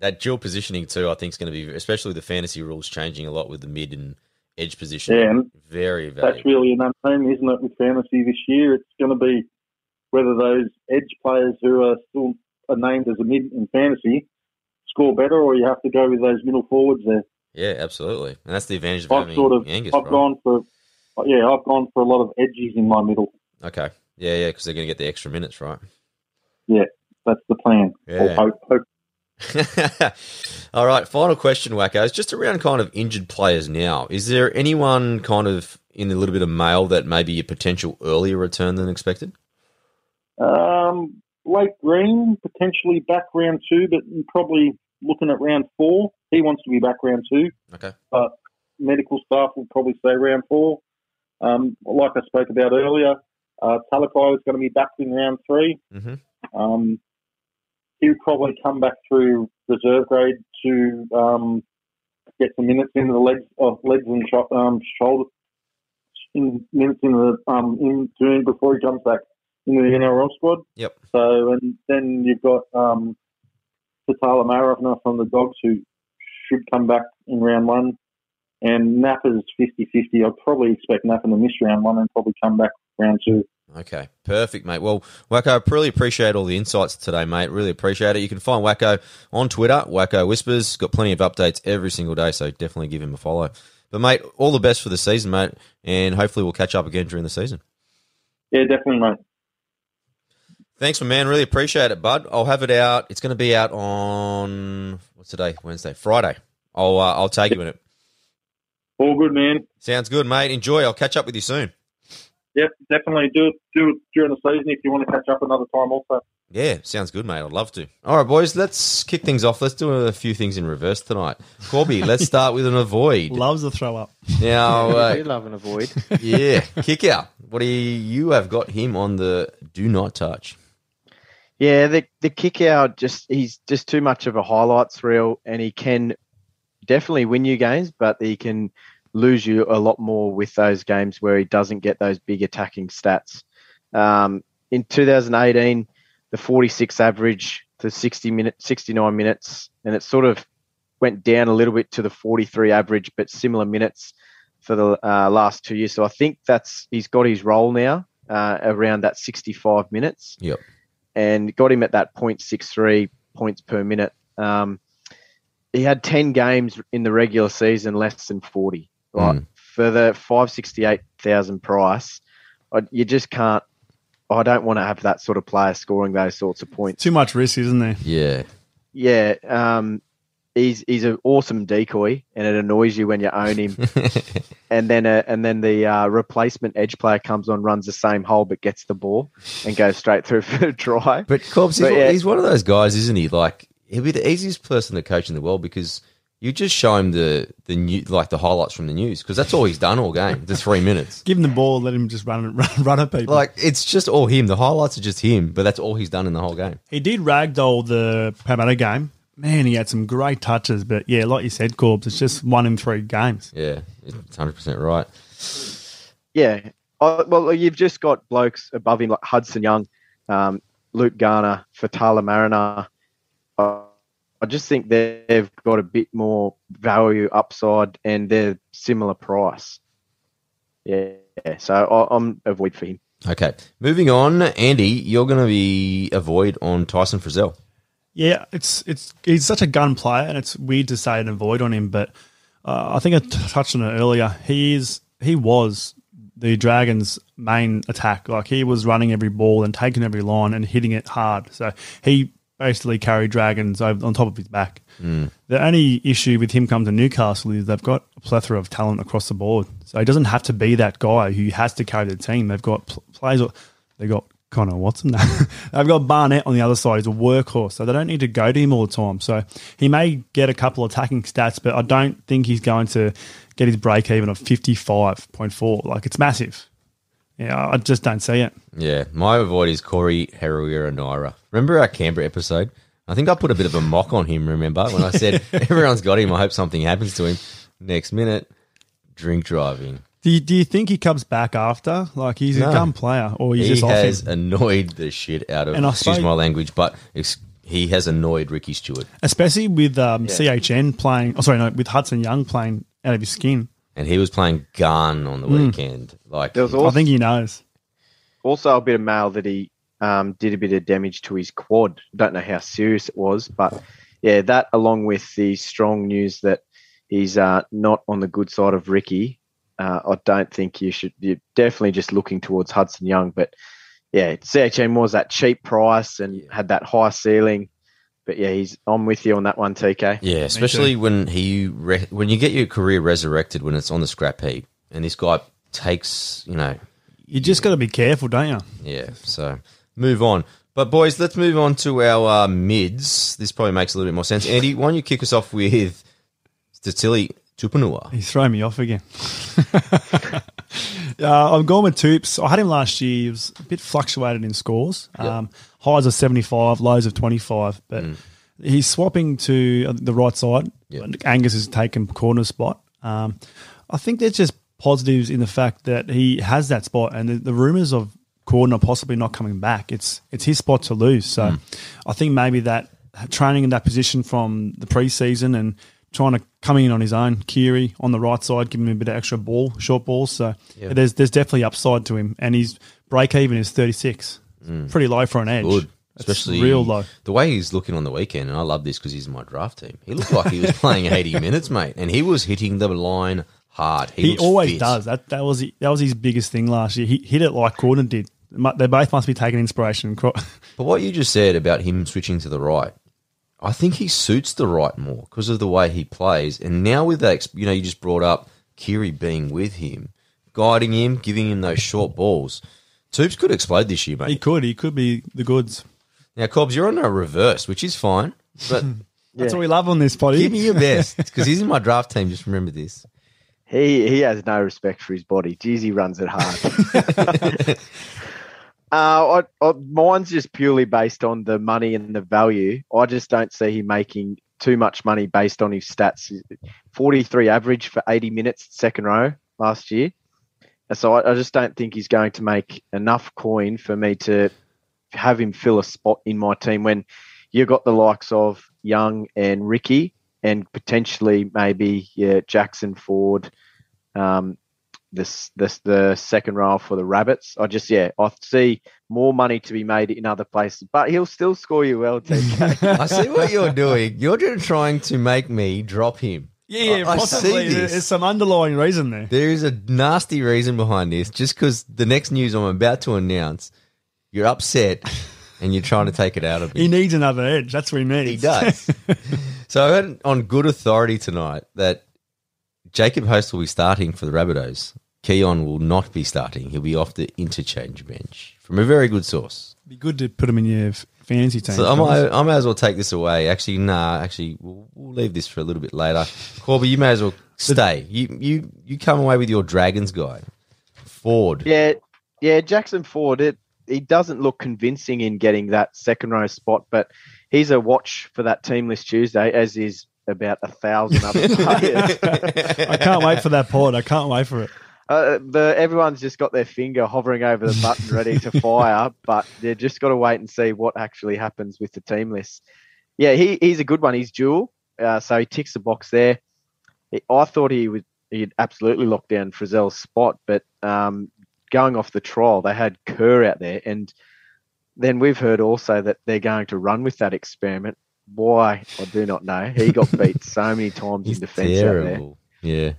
That dual positioning, too, I think is going to be, especially with the fantasy rules changing a lot with the mid and edge position. Yeah, Very that's really an unknown, isn't it, with fantasy this year? It's going to be whether those edge players who are still are named as a mid in fantasy score better, or you have to go with those middle forwards there. Yeah, absolutely. And that's the advantage of I've having sort of, Angus, I've right? gone for, yeah, I've gone for a lot of edges in my middle. Okay. Yeah, yeah, because they're going to get the extra minutes, right? Yeah, that's the plan. Yeah. Hope, hope. All right, final question, Wackos. Just around kind of injured players now. Is there anyone kind of in a little bit of mail that maybe a potential earlier return than expected? Um, Blake Green potentially back round two, but probably looking at round four. He wants to be back round two. Okay. But medical staff will probably say round four. Um, like I spoke about earlier, uh, Talakai is going to be back in round three. hmm Um, he'll probably come back through reserve grade to um, get some minutes into the legs of legs and sho- um, shoulder in minutes in the um, in June before he comes back into the NRL squad. Yep. So and then you've got um, Tatala Maravna from the Dogs who should come back in round one. And Nappa's 50-50. I'd probably expect Nappa to miss round one and probably come back round two. Okay, perfect, mate. Well, Wacko, I really appreciate all the insights today, mate. Really appreciate it. You can find Wacko on Twitter, Wacko Whispers. Got plenty of updates every single day, so definitely give him a follow. But, mate, all the best for the season, mate, and hopefully we'll catch up again during the season. Yeah, definitely, mate. Thanks, my man. Really appreciate it, bud. I'll have it out. It's going to be out on what's today? Wednesday, Friday. I'll uh, I'll take you in it. All good, man. Sounds good, mate. Enjoy. I'll catch up with you soon. Yep, definitely do it. Do it during the season if you want to catch up another time. Also, Yeah, sounds good, mate. I'd love to. All right, boys, let's kick things off. Let's do a few things in reverse tonight. Corby, let's start with an avoid. Loves a throw up. Now, you uh, love an avoid. yeah, kick out. What do you, you have got him on the do not touch? Yeah, the the kick out just he's just too much of a highlights reel, and he can definitely win you games, but he can lose you a lot more with those games where he doesn't get those big attacking stats. Um, in 2018, the 46 average to 60 minutes, 69 minutes, and it sort of went down a little bit to the 43 average, but similar minutes for the uh, last two years. So I think that's he's got his role now uh, around that 65 minutes. Yep. And got him at that 0.63 points per minute. Um, he had 10 games in the regular season, less than 40. Like Mm. for the 568,000 price, I, you just can't. I don't want to have that sort of player scoring those sorts of points. Too much risk, isn't there? Yeah. Yeah, um, he's he's an awesome decoy, and it annoys you when you own him. and then uh, and then the uh, replacement edge player comes on, runs the same hole, but gets the ball and goes straight through for a try. But Cobbs, he's, one- yeah. he's one of those guys, isn't he? Like he'll be the easiest person to coach in the world because you just show him the the new, like the highlights from the news because that's all he's done all game. The three minutes. Give him the ball, let him just run run, run at people. Like it's just all him. The highlights are just him, but that's all he's done in the whole game. he did ragdoll the Parramatta game. Man, he had some great touches, but yeah, like you said, Corbs, it's just one in three games. Yeah, it's hundred percent right. Yeah. Uh, well, you've just got blokes above him like Hudson Young, um, Luke Garner, Faitala-Mariner. Uh, I just think they've got a bit more value upside and they're similar price. Yeah. So I, I'm avoid for him. Okay, moving on, Andy, you're going to be avoid on Tyson Frizell. Yeah, it's it's he's such a gun player, and it's weird to say an avoid on him, but uh, I think I t- touched on it earlier. He is he was the Dragons' main attack. Like he was running every ball and taking every line and hitting it hard. So he basically carried Dragons over, on top of his back. The only issue with him coming to Newcastle is they've got a plethora of talent across the board. So he doesn't have to be that guy who has to carry the team. They've got pl- players. They've got Connor Watson. They've got Barnett on the other side. He's a workhorse, so they don't need to go to him all the time. So he may get a couple attacking stats, but I don't think he's going to get his break even of fifty five point four. Like it's massive. Yeah, I just don't see it. Yeah, my avoid is Corey Harawira-Naera. Remember our Canberra episode? I think I put a bit of a mock on him. Remember when I said everyone's got him? I hope something happens to him. Next minute, drink driving. Do you, do you think he comes back after? Like he's No. a gun player, or he's he just off has him? annoyed the shit out of. And I excuse suppose- my language, but ex- he has annoyed Ricky Stuart, Especially with um, CHN playing. Oh, sorry, no, with Hudson Young playing out of his skin. and he was playing gun on the Hmm. weekend. Like There was I also, think he knows. also a bit of mail that he um, did a bit of damage to his quad. Don't know how serious it was, but yeah, that along with the strong news that he's uh, not on the good side of Ricky, uh, I don't think you should. You're definitely just looking towards Hudson Young, but yeah, CHN was that cheap price and had that high ceiling. But yeah, he's. I'm with you on that one, TK. Yeah, especially when he re- when you get your career resurrected when it's on the scrap heap, and this guy takes you know You just got to be careful, don't you? yeah. So move on. But boys, let's move on to our uh, mids. This probably makes a little bit more sense. Andy, why don't you kick us off with Tatili Tupouniua? He's throwing me off again. uh, I'm going with Toops. I had him last year. He was a bit fluctuated in scores. Um, highs of 75, lows of 25. But he's swapping to uh, the right side. Yeah. Angus has taken corner spot. Um, I think there's just positives in the fact that he has that spot, and the, the rumors of Cordner possibly not coming back. It's it's his spot to lose. So I think maybe that training in that position from the preseason and trying to come in on his own, Keary on the right side, giving him a bit of extra ball, short balls. So there's there's definitely upside to him, and his break even is 36. Mm. Pretty low for an edge. Good. Especially real low. The way he's looking on the weekend, and I love this because he's in my draft team. He looked like he was playing 80 minutes, mate, and he was hitting the line hard. He, He always fit. does. That that was that was his biggest thing last year. He hit it like Cordner did. They both must be taking inspiration. But what you just said about him switching to the right, I think he suits the right more because of the way he plays. And now with that, you know, you just brought up Keary being with him, guiding him, giving him those short balls. Tubes could explode this year, mate. He could. He could be the goods. Now, Cobbs, you're on a reverse, which is fine, but That's what we love on this potty. give me your best because he's in my draft team. Just remember this. He he has no respect for his body. Jeez, he runs it hard. uh, I, I, mine's just purely based on the money and the value. I just don't see him making too much money based on his stats. 43 average for 80 minutes second row last year. So I, I just don't think he's going to make enough coin for me to have him fill a spot in my team when you've got the likes of Young and Riki and potentially maybe yeah, Jackson Ford, um, this this the second row for the Rabbits. I just yeah, I see more money to be made in other places, but he'll still score you well, TK. I see what you're doing. You're just trying to make me drop him. Yeah, yeah, I- I possibly. see this. There's some underlying reason there. There is a nasty reason behind this. Just because the next news I'm about to announce, you're upset and you're trying to take it out of me. He needs another edge. That's what he needs. He does. so I heard on good authority tonight that Jacob Host will be starting for the Rabbitohs. Keaon will not be starting. He'll be off the interchange bench from a very good source. Be good to put him in your fantasy team. So I might, I may as well take this away. Actually, nah. Actually, we'll, we'll leave this for a little bit later. Corby, you may as well stay. You you you come away with your Dragons guy, Ford. yeah, yeah, Jackson Ford. It he doesn't look convincing in getting that second row spot, but he's a watch for that team list Tuesday, as is about a thousand other players. I can't wait for that port. I can't wait for it. Uh, the everyone's just got their finger hovering over the button, ready to fire, but they've just got to wait and see what actually happens with the team list. Yeah, he, he's a good one. He's dual, uh, so he ticks the box there. He- I thought he would he'd absolutely lock down Frizell's spot, but um, going off the trial, they had Kerr out there, and then we've heard also that they're going to run with that experiment. Why I do not know. He got beat so many times in defence out there. terrible. Yeah.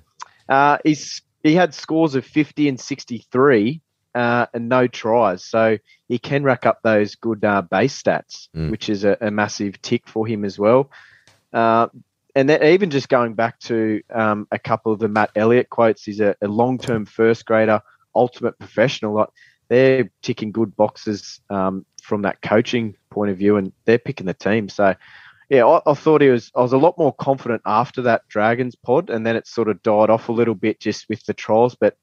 Uh, he's he had scores of 50 and 63 uh, and no tries, so he can rack up those good uh, base stats, Mm. which is a, a massive tick for him as well. Uh, and then even just going back to um, a couple of the Matt Elliott quotes, he's a, a long-term first grader, ultimate professional. Like they're ticking good boxes um, from that coaching point of view, and they're picking the team. So yeah, I, I thought he was. I was a lot more confident after that Dragons pod, and then it sort of died off a little bit just with the trials. But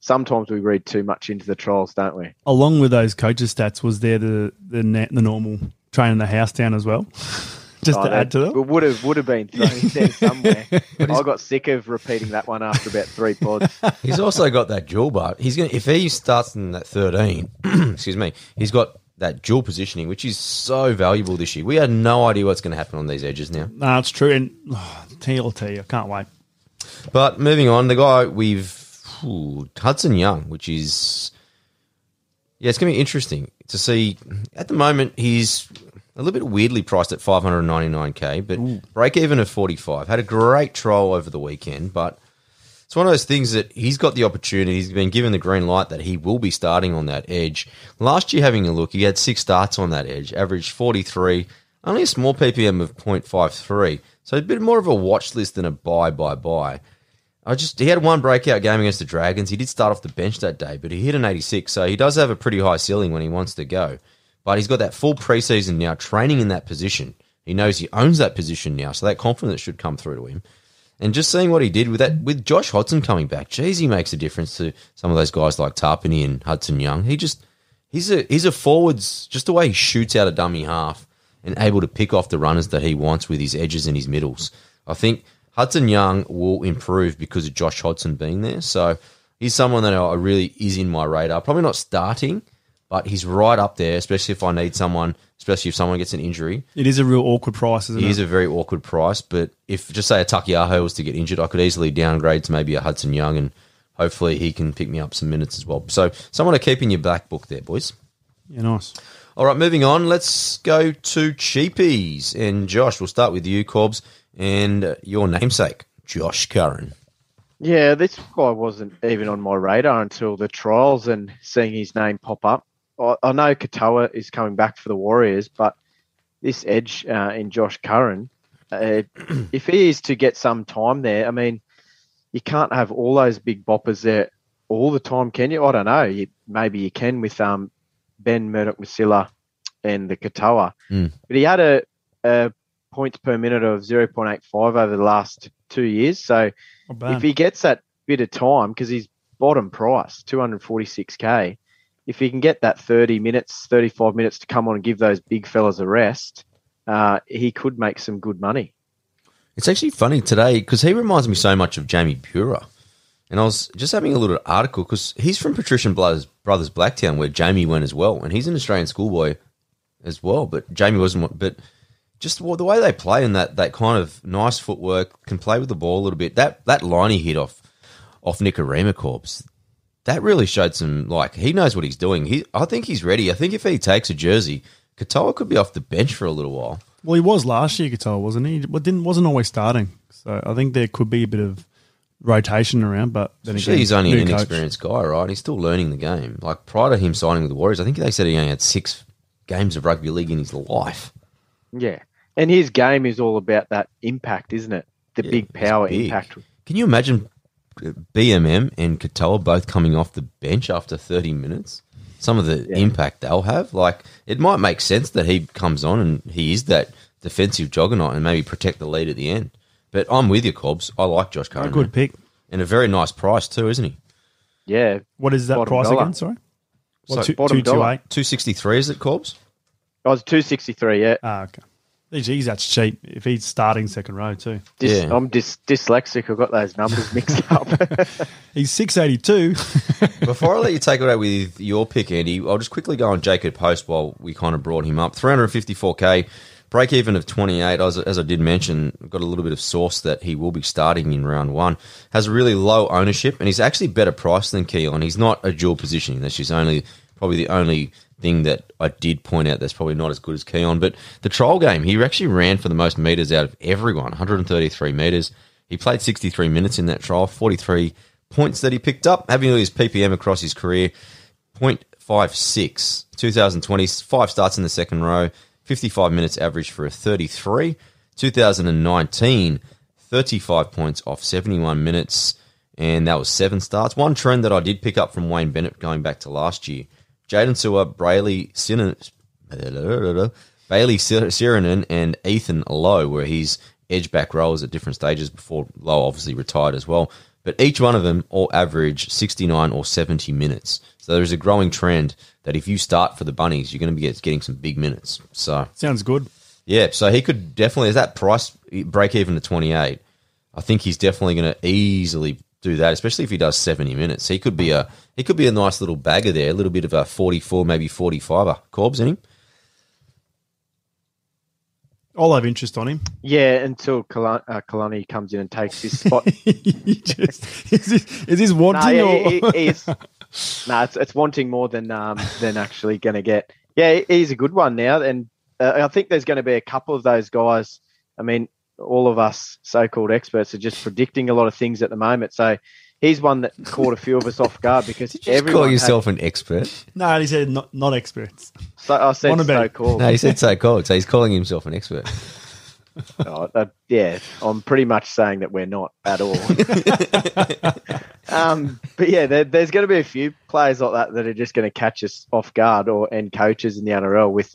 sometimes we read too much into the trials, don't we? Along with those coaches' stats, was there the the, na- the normal training the house down as well? Just Oh, to add to that- them. It would have would have been thrown in there somewhere. I got sick of repeating that one after about three pods. He's also got that dual but He's gonna if he starts in that thirteen, excuse me, he's got that dual positioning, which is so valuable this year. We had no idea what's going to happen on these edges now. No, it's true. And oh, TLT, I can't wait. But moving on, the guy we've ooh, Hudson Young, which is yeah, it's going to be interesting to see. At the moment, he's a little bit weirdly priced at 599k, but break even of 45. Had a great trial over the weekend, but it's one of those things that he's got the opportunity. He's been given the green light that he will be starting on that edge. Last year, having a look, he had six starts on that edge, averaged 43, only a small PPM of 0.53. So a bit more of a watch list than a buy, buy, buy. I just he had one breakout game against the Dragons. He did start off the bench that day, but he hit an 86, so he does have a pretty high ceiling when he wants to go. But he's got that full preseason now, training in that position. He knows he owns that position now, so that confidence should come through to him. And just seeing what he did with that, with Josh Hodgson coming back, geez, he makes a difference to some of those guys like Tapine and Hudson Young. He just he's a he's a forwards, just the way he shoots out a dummy half and able to pick off the runners that he wants with his edges and his middles. I think Hudson Young will improve because of Josh Hodgson being there. So he's someone that I really is in my radar. Probably not starting, but he's right up there, especially if I need someone, especially if someone gets an injury. It is a real awkward price, isn't He it? is a very awkward price, but if just say a Takiaho was to get injured, I could easily downgrade to maybe a Hudson Young, and hopefully he can pick me up some minutes as well. So someone to keep in your back book there, boys. yeah, nice. All right, moving on. Let's go to cheapies. And Josh, we'll start with you, Corbs, and uh, your namesake, Josh Curran. Yeah, this guy wasn't even on my radar until the trials and seeing his name pop up. I, I know Katoa is coming back for the Warriors, but this edge uh, in Josh Curran, uh, if he is to get some time there, I mean, you can't have all those big boppers there all the time, can you? I don't know. You, maybe you can with um, Ben Murdoch-Masila and the Katoa. Mm. But he had a, a points per minute of 0.85 over the last two years. So Not bad. if he gets that bit of time, because he's bottom price, 246k, if he can get that 30 minutes, 35 minutes to come on and give those big fellas a rest, uh, he could make some good money. It's actually funny today because he reminds me so much of Jamie Pura. And I was just having a little article because he's from Patrician Brothers, Brothers Blacktown, where Jamie went as well. And he's an Australian schoolboy as well. But Jamie wasn't. But just the the way they play and that, that kind of nice footwork, can play with the ball a little bit. That that line he hit off off Nikorima Corps. That really showed some like he knows what he's doing. He, I think he's ready. I think if he takes a jersey, Katoa could be off the bench for a little while. Well, he was last year, Katoa, wasn't he? But didn't wasn't always starting. So I think there could be a bit of rotation around. But then Actually, again, he's only new an coach. inexperienced guy, right? He's still learning the game. Like prior to him signing with the Warriors, I think they said he only had six games of rugby league in his life. Yeah. And his game is all about that impact, isn't it? The Yeah, big power big. impact. Can you imagine BMM and Katoa both coming off the bench after 30 minutes? Some of the Yeah. impact they'll have. Like, it might make sense that he comes on and he is that defensive juggernaut and maybe protect the lead at the end. But I'm with you, Cobbs. I like Josh A Curran. good pick. And a very nice price, too, isn't he? Yeah. What is that Bottom price dollar. again? Sorry, So, what, two, bottom two, two, dollar. eight? 263, is it, Cobbs? I was 263, yeah. Ah, okay. Geez, that's cheap. If he's starting second row too, Dis- Yeah. I'm dys- dyslexic. I've got those numbers mixed up. he's six eighty two. Before I let you take it away with your pick, Andy, I'll just quickly go on Jacob Host while we kind of brought him up. 354k, break even of 28. As, as I did mention, I've got a little bit of source that he will be starting in round one. Has a really low ownership, and he's actually better priced than Keaon. He's not a dual positioning. That's just only probably the only thing that I did point out that's probably not as good as Keaon. But the trial game, he actually ran for the most meters out of everyone, 133 meters. He played 63 minutes in that trial, 43 points that he picked up, having his PPM across his career, 0.56. 2020, five starts in the second row, 55 minutes average for a 33. 2019, 35 points off 71 minutes, and that was seven starts. One trend that I did pick up from Wayne Bennett going back to last year Jaydn Su'A, Brayley Sinan, Bayley Sironen, and Ethan Lowe, where he's edge back roles at different stages before Lowe obviously retired as well. But each one of them all average 69 or 70 minutes. So there's a growing trend that if you start for the Bunnies, you're going to be getting some big minutes. So Sounds good. yeah, so he could definitely, as that price break even to 28, I think he's definitely going to easily do that, especially if he does 70 minutes. He could be a he could be a nice little bagger there, a little bit of a 44, maybe 45er. Corbs in him? I'll have interest on him. yeah, until Kalani, uh, Kalani comes in and takes his spot. Just, is, this, is this no, wanting yeah, or he, he is. No, it's, it's wanting more than um, than actually going to get. Yeah, he's a good one now, and uh, I think there's going to be a couple of those guys. I mean, all of us so-called experts are just predicting a lot of things at the moment. So he's one that caught a few of us off guard because Did you just everyone call had- yourself an expert? no? He said not not experts. so, I said about- so-called. No, he said so called, so he's calling himself an expert. Oh, uh, yeah, I'm pretty much saying that we're not at all. um, but yeah, there, there's going to be a few players like that that are just going to catch us off guard, or and coaches in the NRL with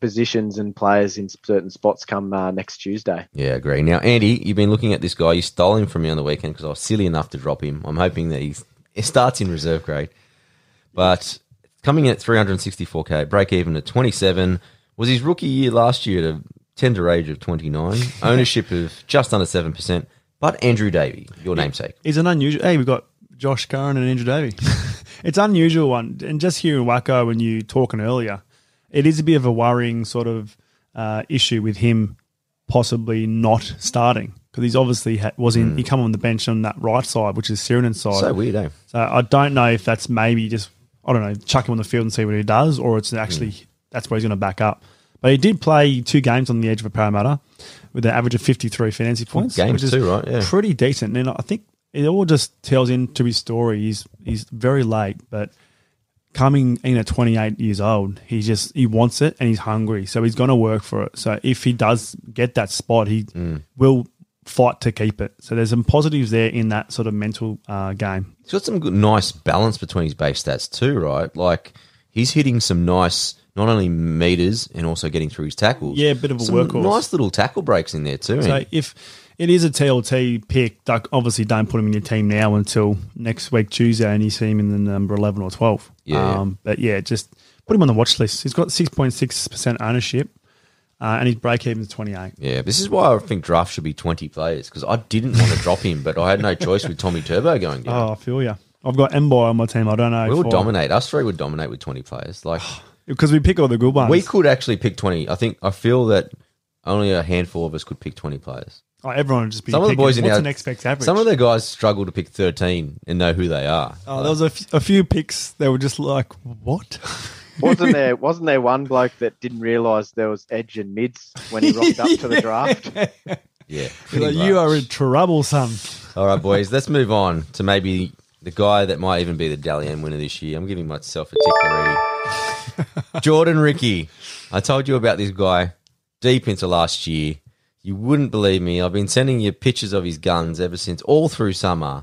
positions and players in certain spots come uh, next Tuesday. Yeah, agree. Now, Andy, you've been looking at this guy. You stole him from me on the weekend because I was silly enough to drop him. I'm hoping that he starts in reserve grade. But coming in at 364k, break even at 27. Was his rookie year last year at a tender age of 29. Ownership of just under 7%. But Andrew Davey, your namesake. He's an unusual. Hey, we've got Josh Curran and Andrew Davey. it's unusual one, and just hearing Wacko when you talking earlier, it is a bit of a worrying sort of uh, issue with him possibly not starting because he's obviously ha- was in. He come on the bench on that right side, which is Sironen's side. So weird, eh? So I don't know if that's maybe just I don't know chuck him on the field and see what he does, or it's actually that's where he's going to back up. But he did play two games on the edge of a Parramatta with an average of fifty three fantasy points, games too, right? Yeah. pretty decent. And I think it all just tells into his story. He's he's very late, but coming in at 28 years old, he just he wants it and he's hungry, so he's going to work for it. So if he does get that spot, he Mm. will fight to keep it. So there's some positives there in that sort of mental uh, game. He's got some good, nice balance between his base stats too, right? Like he's hitting some nice, not only meters and also getting through his tackles. Yeah, a bit of a some workhorse. Nice little tackle breaks in there too. So if it is a TLT pick, obviously don't put him in your team now until next week Tuesday, and you see him in the number eleven or twelve. Yeah. Um, but yeah, just put him on the watch list. He's got six point six percent ownership, uh, and his break even is twenty eight. Yeah, this is why I think draft should be 20 players because I didn't want to drop him, but I had no choice with Tommy Turbo going down. Oh, I feel you. I've got Mbye on my team. I don't know we would dominate. Us three would dominate with 20 players. Like, because we pick all the good ones. we could actually pick 20. I think, I feel that only a handful of us could pick 20 players. Oh, everyone would just be Some of the picking, boys in what's our the next best average? Some of the guys struggle to pick 13 and know who they are. oh, there was a, f- a few picks that were just like, what? Wasn't there? Wasn't there one bloke that didn't realise there was edge and mids when he rocked up to the draft? Yeah. You're pretty you much. are in trouble, son. All right, boys, let's move on to maybe the guy that might even be the Dally M winner this year. I'm giving myself a tick already. Jordan Riki. I told you about this guy deep into last year. You wouldn't believe me. I've been sending you pictures of his guns ever since, all through summer.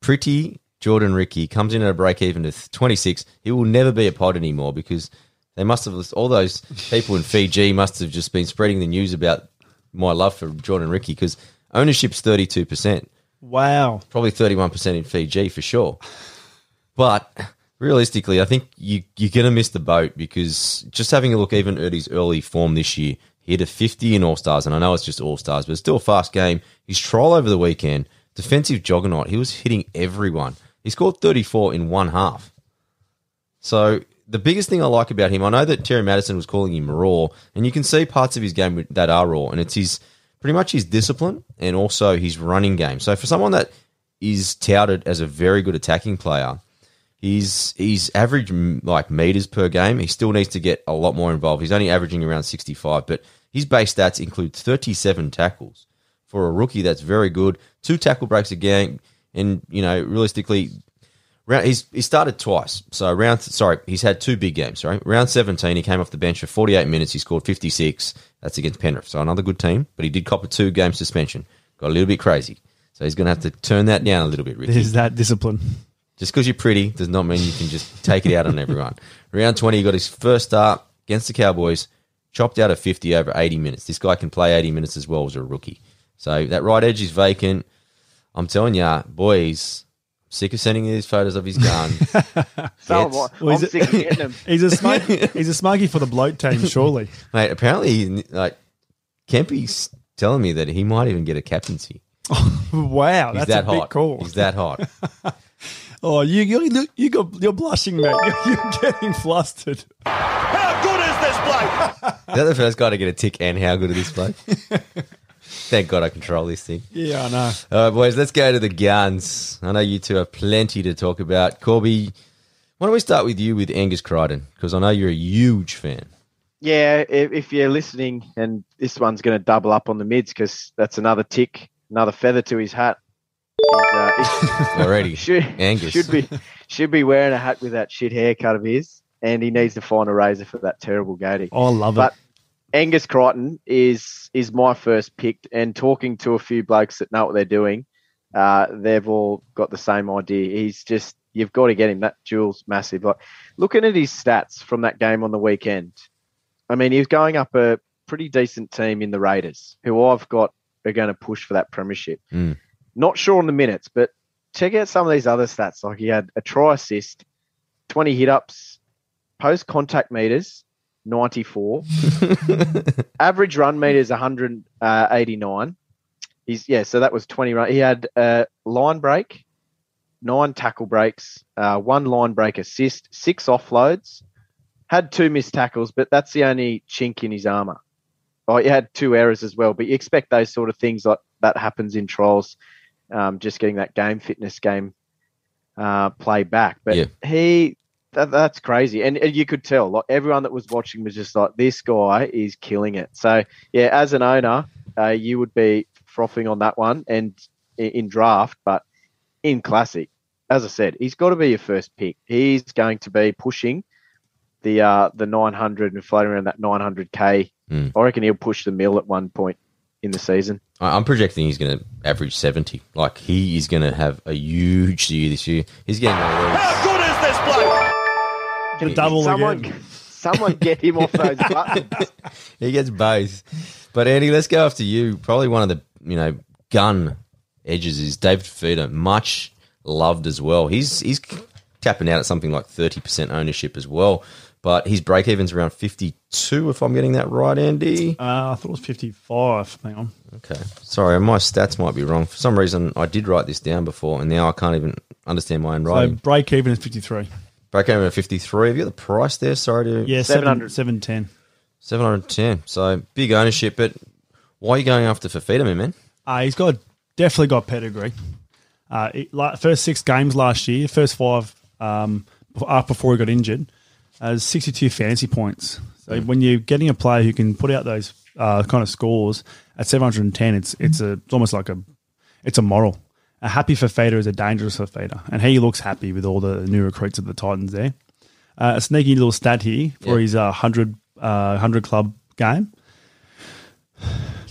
Pretty Jordan Riki comes in at a break even to 26. He will never be a pod anymore because they must have, all those people in Fiji must have just been spreading the news about my love for Jordan Riki because ownership's 32% Wow. probably 31% in Fiji for sure. But realistically, I think you, you're going to miss the boat because just having a look even at his early form this year, he hit a 50 in All Stars, and I know it's just All Stars, but it's still a fast game. His trial over the weekend, defensive juggernaut, he was hitting everyone. He scored 34 in one half. So the biggest thing I like about him, I know that Terry Matterson was calling him raw, and you can see parts of his game that are raw, and it's his pretty much his discipline and also his running game. So for someone that is touted as a very good attacking player, he's he's average like meters per game. He still needs to get a lot more involved. He's only averaging around 65, but his base stats include 37 tackles for a rookie. That's very good. Two tackle breaks a game, and you know realistically, round he's he started twice. So round sorry, he's had two big games. Sorry, round 17 he came off the bench for 48 minutes. He scored 56. That's against Penrith, so another good team. But he did cop a two game suspension. Got a little bit crazy. So he's going to have to turn that down a little bit, Riki. There's that discipline. Just because you're pretty does not mean you can just take it out on everyone. Round 20, he got his first start against the Cowboys, chopped out a 50 over 80 minutes. This guy can play 80 minutes as well as a rookie. So that right edge is vacant. I'm telling you, boys, sick of sending you these photos of his gun. So am I. Well, I'm is sick of getting them. He's a smoky, he's a smoky for the bloat team, surely. Mate, apparently, like, Kempy's telling me that he might even get a captaincy. Wow, He's that's that a big hot. call. He's that hot. Oh, you you you got you're blushing, mate. You're, you're getting flustered. How good is this bloke? Is that the first guy to get a tick and how good at this bloke? Thank God I control this thing. Yeah, I know. All right, boys, let's go to the guns. I know you two have plenty to talk about. Corby, why don't we start with you with Angus Crichton? Because I know you're a huge fan. Yeah, if, if you're listening, and this one's going to double up on the mids because that's another tick, another feather to his hat. Uh, Already. should, Angus. should be should be wearing a hat with that shit haircut of his, and he needs to find a razor for that terrible goatee. Oh, I love it. But- it. Angus Crichton is is my first pick, and talking to a few blokes that know what they're doing, uh, they've all got the same idea. He's just you've got to get him. That Jules massive. Like looking at his stats from that game on the weekend, I mean, he's going up a pretty decent team in the Raiders, who I've got are going to push for that premiership. Mm. Not sure on the minutes, but check out some of these other stats. Like he had a try assist, twenty hit ups, post contact meters. 94 average run meters 189 he's yeah so that was 20 run he had a line break nine tackle breaks uh, one line break assist six offloads had two missed tackles but that's the only chink in his armor oh he had two errors as well but you expect those sort of things like that happens in trials um, just getting that game fitness game uh, play back but Yeah. he that, that's crazy, and, and you could tell. Like everyone that was watching was just like, "This guy is killing it." So yeah, as an owner, uh, you would be frothing on that one, and in, in draft, but in classic, as I said, he's got to be your first pick. He's going to be pushing the uh, the 900 and floating around that 900k. Mm. I reckon he'll push the mill at one point in the season. I- I'm projecting he's going to average 70. Like, he is going to have a huge year this year. He's getting one of those. Get a double someone, again. someone get him off those buttons. He gets both. But Andy, let's go after you. Probably one of the you know gun edges is David Fifita, much loved as well. He's he's tapping out at something like thirty percent ownership as well. But his break even's around fifty two, if I'm getting that right, Andy. Uh, I thought it was 55. Hang on. Okay, sorry, my stats might be wrong. For some reason, I did write this down before, and now I can't even understand my own writing. So writing. break even is 53. break even at fifty three. Have you got the price there? Sorry to Yeah, 700. 710. 710. So big ownership. But Why are you going after Fifita, my man? Uh, he's got definitely got pedigree. Uh, he- la- first six games last year, first five um, bef- after before he got injured, uh, 62 fantasy points. So when you're getting a player who can put out those uh, kind of scores at 710, it's it's a it's almost like a it's a moral. A happy Fifita is a dangerous Fifita, and he looks happy with all the new recruits of the Titans there. Uh, a sneaky little stat here for Yeah. his uh, 100, uh, 100 club game.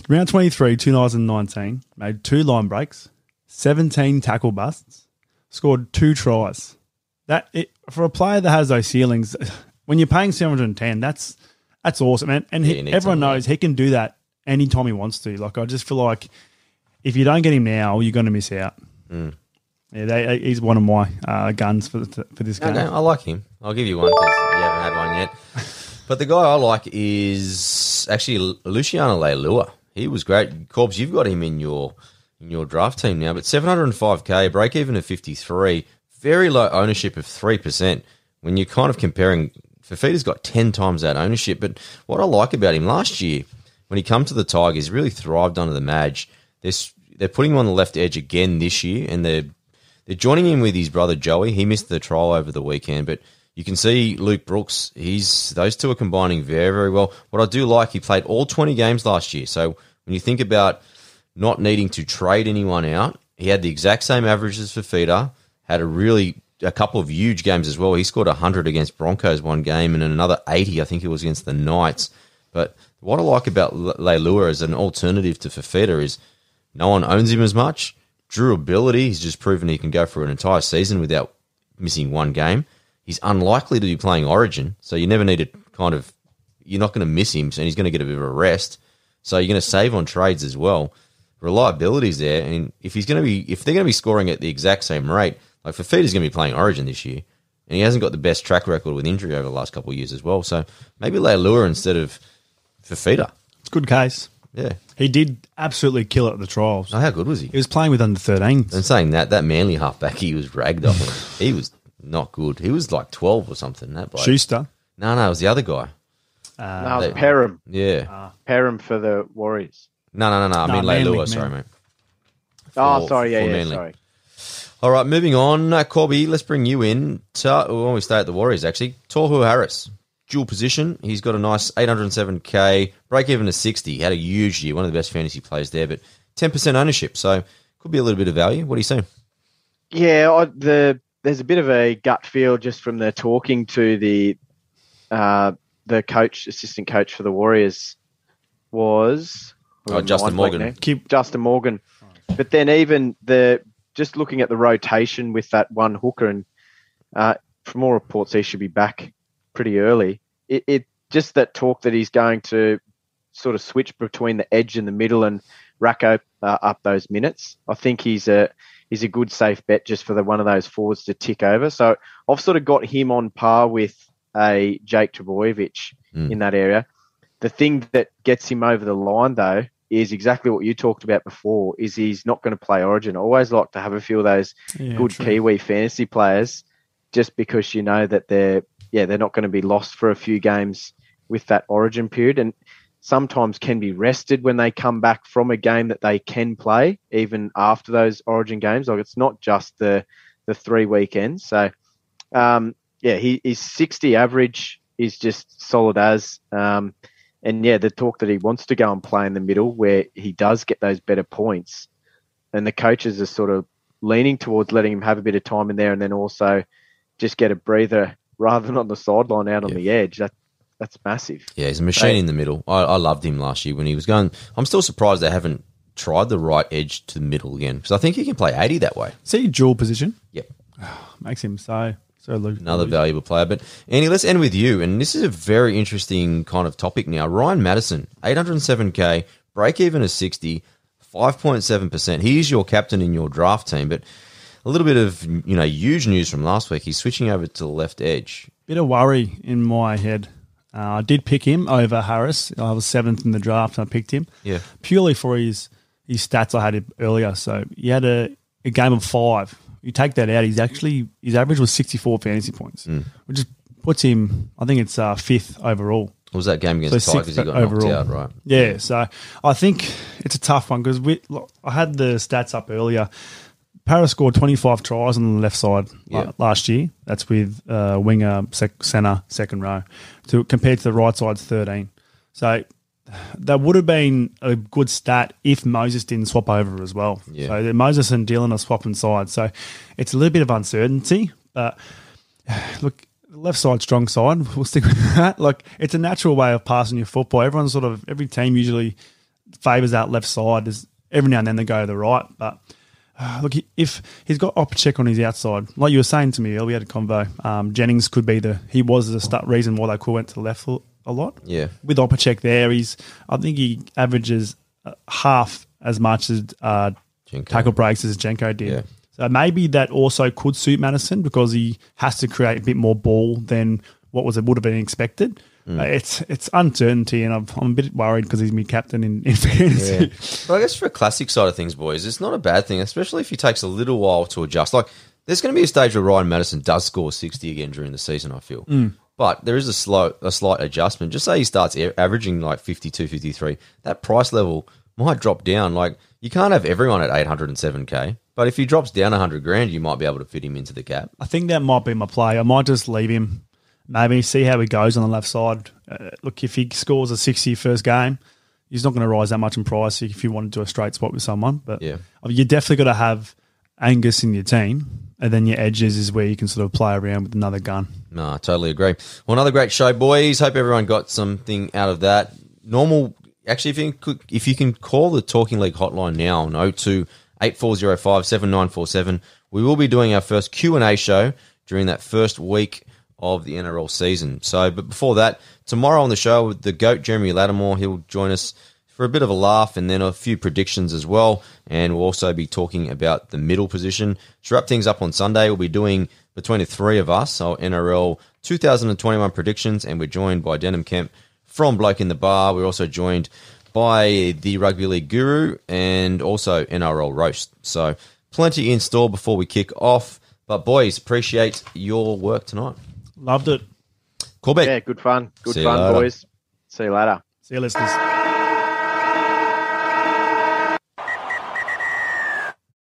Round 23, 2019, made two line breaks, 17 tackle busts, scored two tries. That it, For a player that has those ceilings, when you're paying 710, that's that's awesome. And, and Yeah, he, everyone knows he can do that anytime he wants to. Like, I just feel like if you don't get him now, you're going to miss out. Mm. Yeah, they, he's one of my uh, guns for, for this game. Okay, I like him. I'll give you one because you haven't had one yet. But the guy I like is actually Luciano Leilua. He was great. Corbs, you've got him in your in your draft team now, but 705k, break even of 53, very low ownership of 3%. When you're kind of comparing, Fifita's got 10 times that ownership. But what I like about him last year, when he come to the Tigers, really thrived under the Madge. They're, they're putting him on the left edge again this year, and they're they're joining him with his brother Joey. He missed the trial over the weekend, but you can see Luke Brooks. He's those two are combining very, very well. What I do like, he played all twenty games last year. So when you think about not needing to trade anyone out, he had the exact same averages for feeder. Had a really a couple of huge games as well. He scored hundred against Broncos one game, and another eighty, I think it was against the Knights. But what I like about Leilua as an alternative to Fifita is no one owns him as much. Durability, he's just proven he can go for an entire season without missing one game. He's unlikely to be playing Origin, so you never need to kind of you're not going to miss him, and he's going to get a bit of a rest. So you're going to save on trades as well. Reliability's there, and if he's going to be if they're going to be scoring at the exact same rate, like Fifita's going to be playing Origin this year, and he hasn't got the best track record with injury over the last couple of years as well. So maybe Leilua instead of Fafita. It's a good case. Yeah. He did absolutely kill it at the trials. Oh, how good was he? He was playing with under 13s. And saying that, that manly halfback, he was ragged off. He was not good. He was like 12 or something. That bloke. Schuster. No, no, it was the other guy. no, they- Perham. Yeah. Perham for the Warriors. no, no, no, no. I No, mean, Manly, Leilua, sorry, Manly. mate. oh, sorry. Yeah, for yeah, Manly. sorry. All right, moving on. Uh, Corby, let's bring you in. Ta- when we stay at the Warriors, actually. Tohu Harris, dual position. He's got a nice 807k, break even to 60. Had a huge year, one of the best fantasy players there, but 10% ownership. So could be a little bit of value. What do you say? Yeah, I, the there's a bit of a gut feel just from the talking to the uh, the coach, assistant coach for the Warriors was Oh, Justin Morgan. Keep Justin Morgan. But then even the just looking at the rotation with that one hooker and uh, from all reports he should be back pretty early. It, it just that talk that he's going to sort of switch between the edge and the middle and rack up, uh, up those minutes. I think he's a he's a good safe bet just for the one of those forwards to tick over. So I've sort of got him on par with a Jake Trbojevic Mm. in that area. The thing that gets him over the line though is exactly what you talked about before. Is he's not going to play Origin. I always like to have a few of those yeah, good true. Kiwi fantasy players, just because you know that they're yeah they're not going to be lost for a few games with that Origin period, and sometimes can be rested when they come back from a game that they can play even after those Origin games. Like it's not just the the three weekends. So um, yeah, he, he's sixty average is just solid as. Um, and yeah, the talk that he wants to go and play in the middle where he does get those better points, and the coaches are sort of leaning towards letting him have a bit of time in there, and then also just get a breather rather than on the sideline out on Yeah. the edge. That that's massive. Yeah, he's a machine Right. in the middle. I, I loved him last year when he was going. I'm still surprised they haven't tried the right edge to the middle again because I think he can play 80 that way. See dual position Yep. makes him so so lo- Another valuable player. But Andy, let's end with you. And this is a very interesting kind of topic now. Ryan Matterson, 807k, break even is 60, 5.7%. He is your captain in your draft team, but a little bit of you know huge news from last week. He's switching over to the left edge. bit of worry in my head. Uh, I did pick him over Harris. I was seventh in the draft, and I picked him. Yeah. purely for his his stats I had earlier. So he had a, a game of five. You take that out, he's actually his average was sixty four fantasy points, which just puts him. I think it's uh, fifth overall. What was that game against So Tigers? He got overall. knocked out, right? Yeah, so I think it's a tough one because we. look, I had the stats up earlier. Paris scored 25 tries on the left side Yeah. last year. That's with uh, winger, sec- centre, second row, to compared to the right side's 13. So that would have been a good stat if Moses didn't swap over as well. Yeah. So Moses and Dylan are swapping sides. So it's a little bit of uncertainty, but look, left side, strong side. We'll stick with that. Like it's a natural way of passing your football. Everyone sort of every team usually favours that left side. There's every now and then they go to the right, but look, if he's got Opacic on his outside, like you were saying to me earlier, we had a convo. Um, Jennings could be the he was the start reason why they could went to the left a lot. Yeah. with Opacic there, he's I think he averages uh, half as much as uh, tackle breaks as Jenko did. Yeah. So maybe that also could suit Matterson because he has to create a bit more ball than what was it would have been expected. Mm. Uh, it's it's uncertainty, and I'm, I'm a bit worried because he's my captain in, in fantasy. But I guess for a classic side of things, boys, it's not a bad thing, especially if he takes a little while to adjust. Like, there's going to be a stage where Ryan Matterson does score 60 again during the season, I feel. But there is a slow, a slight adjustment. Just say he starts averaging like 52, 53, that price level might drop down. Like, you can't have everyone at 807k, but if he drops down 100 grand, you might be able to fit him into the cap. I think that might be my play. I might just leave him, maybe see how he goes on the left side. Uh, look, if he scores a 60 first game, he's not going to rise that much in price if you want to do a straight swap with someone. But Yeah. You definitely got to have Angus in your team, and then your edges is where you can sort of play around with another gun. No, I totally agree. Well, another great show, boys. Hope everyone got something out of that. Normal, actually, if you could, if you can call the Talking League hotline now on 02 8405 7947, we will be doing our first Q&A show during that first week of the NRL season. So, but before that, tomorrow on the show the GOAT, Jeremy Latimore, he'll join us for a bit of a laugh and then a few predictions as well. And we'll also be talking about the middle position. To wrap things up on Sunday, we'll be doing between the three of us our NRL 2021 predictions, and we're joined by Denham Kemp from Bloke in the Bar. We're also joined by the Rugby League Guru and also NRL Roast. So plenty in store before we kick off. But boys, appreciate your work tonight. Loved it. Corbett. Yeah, good fun. Good See fun, boys. See you later. See you, listeners.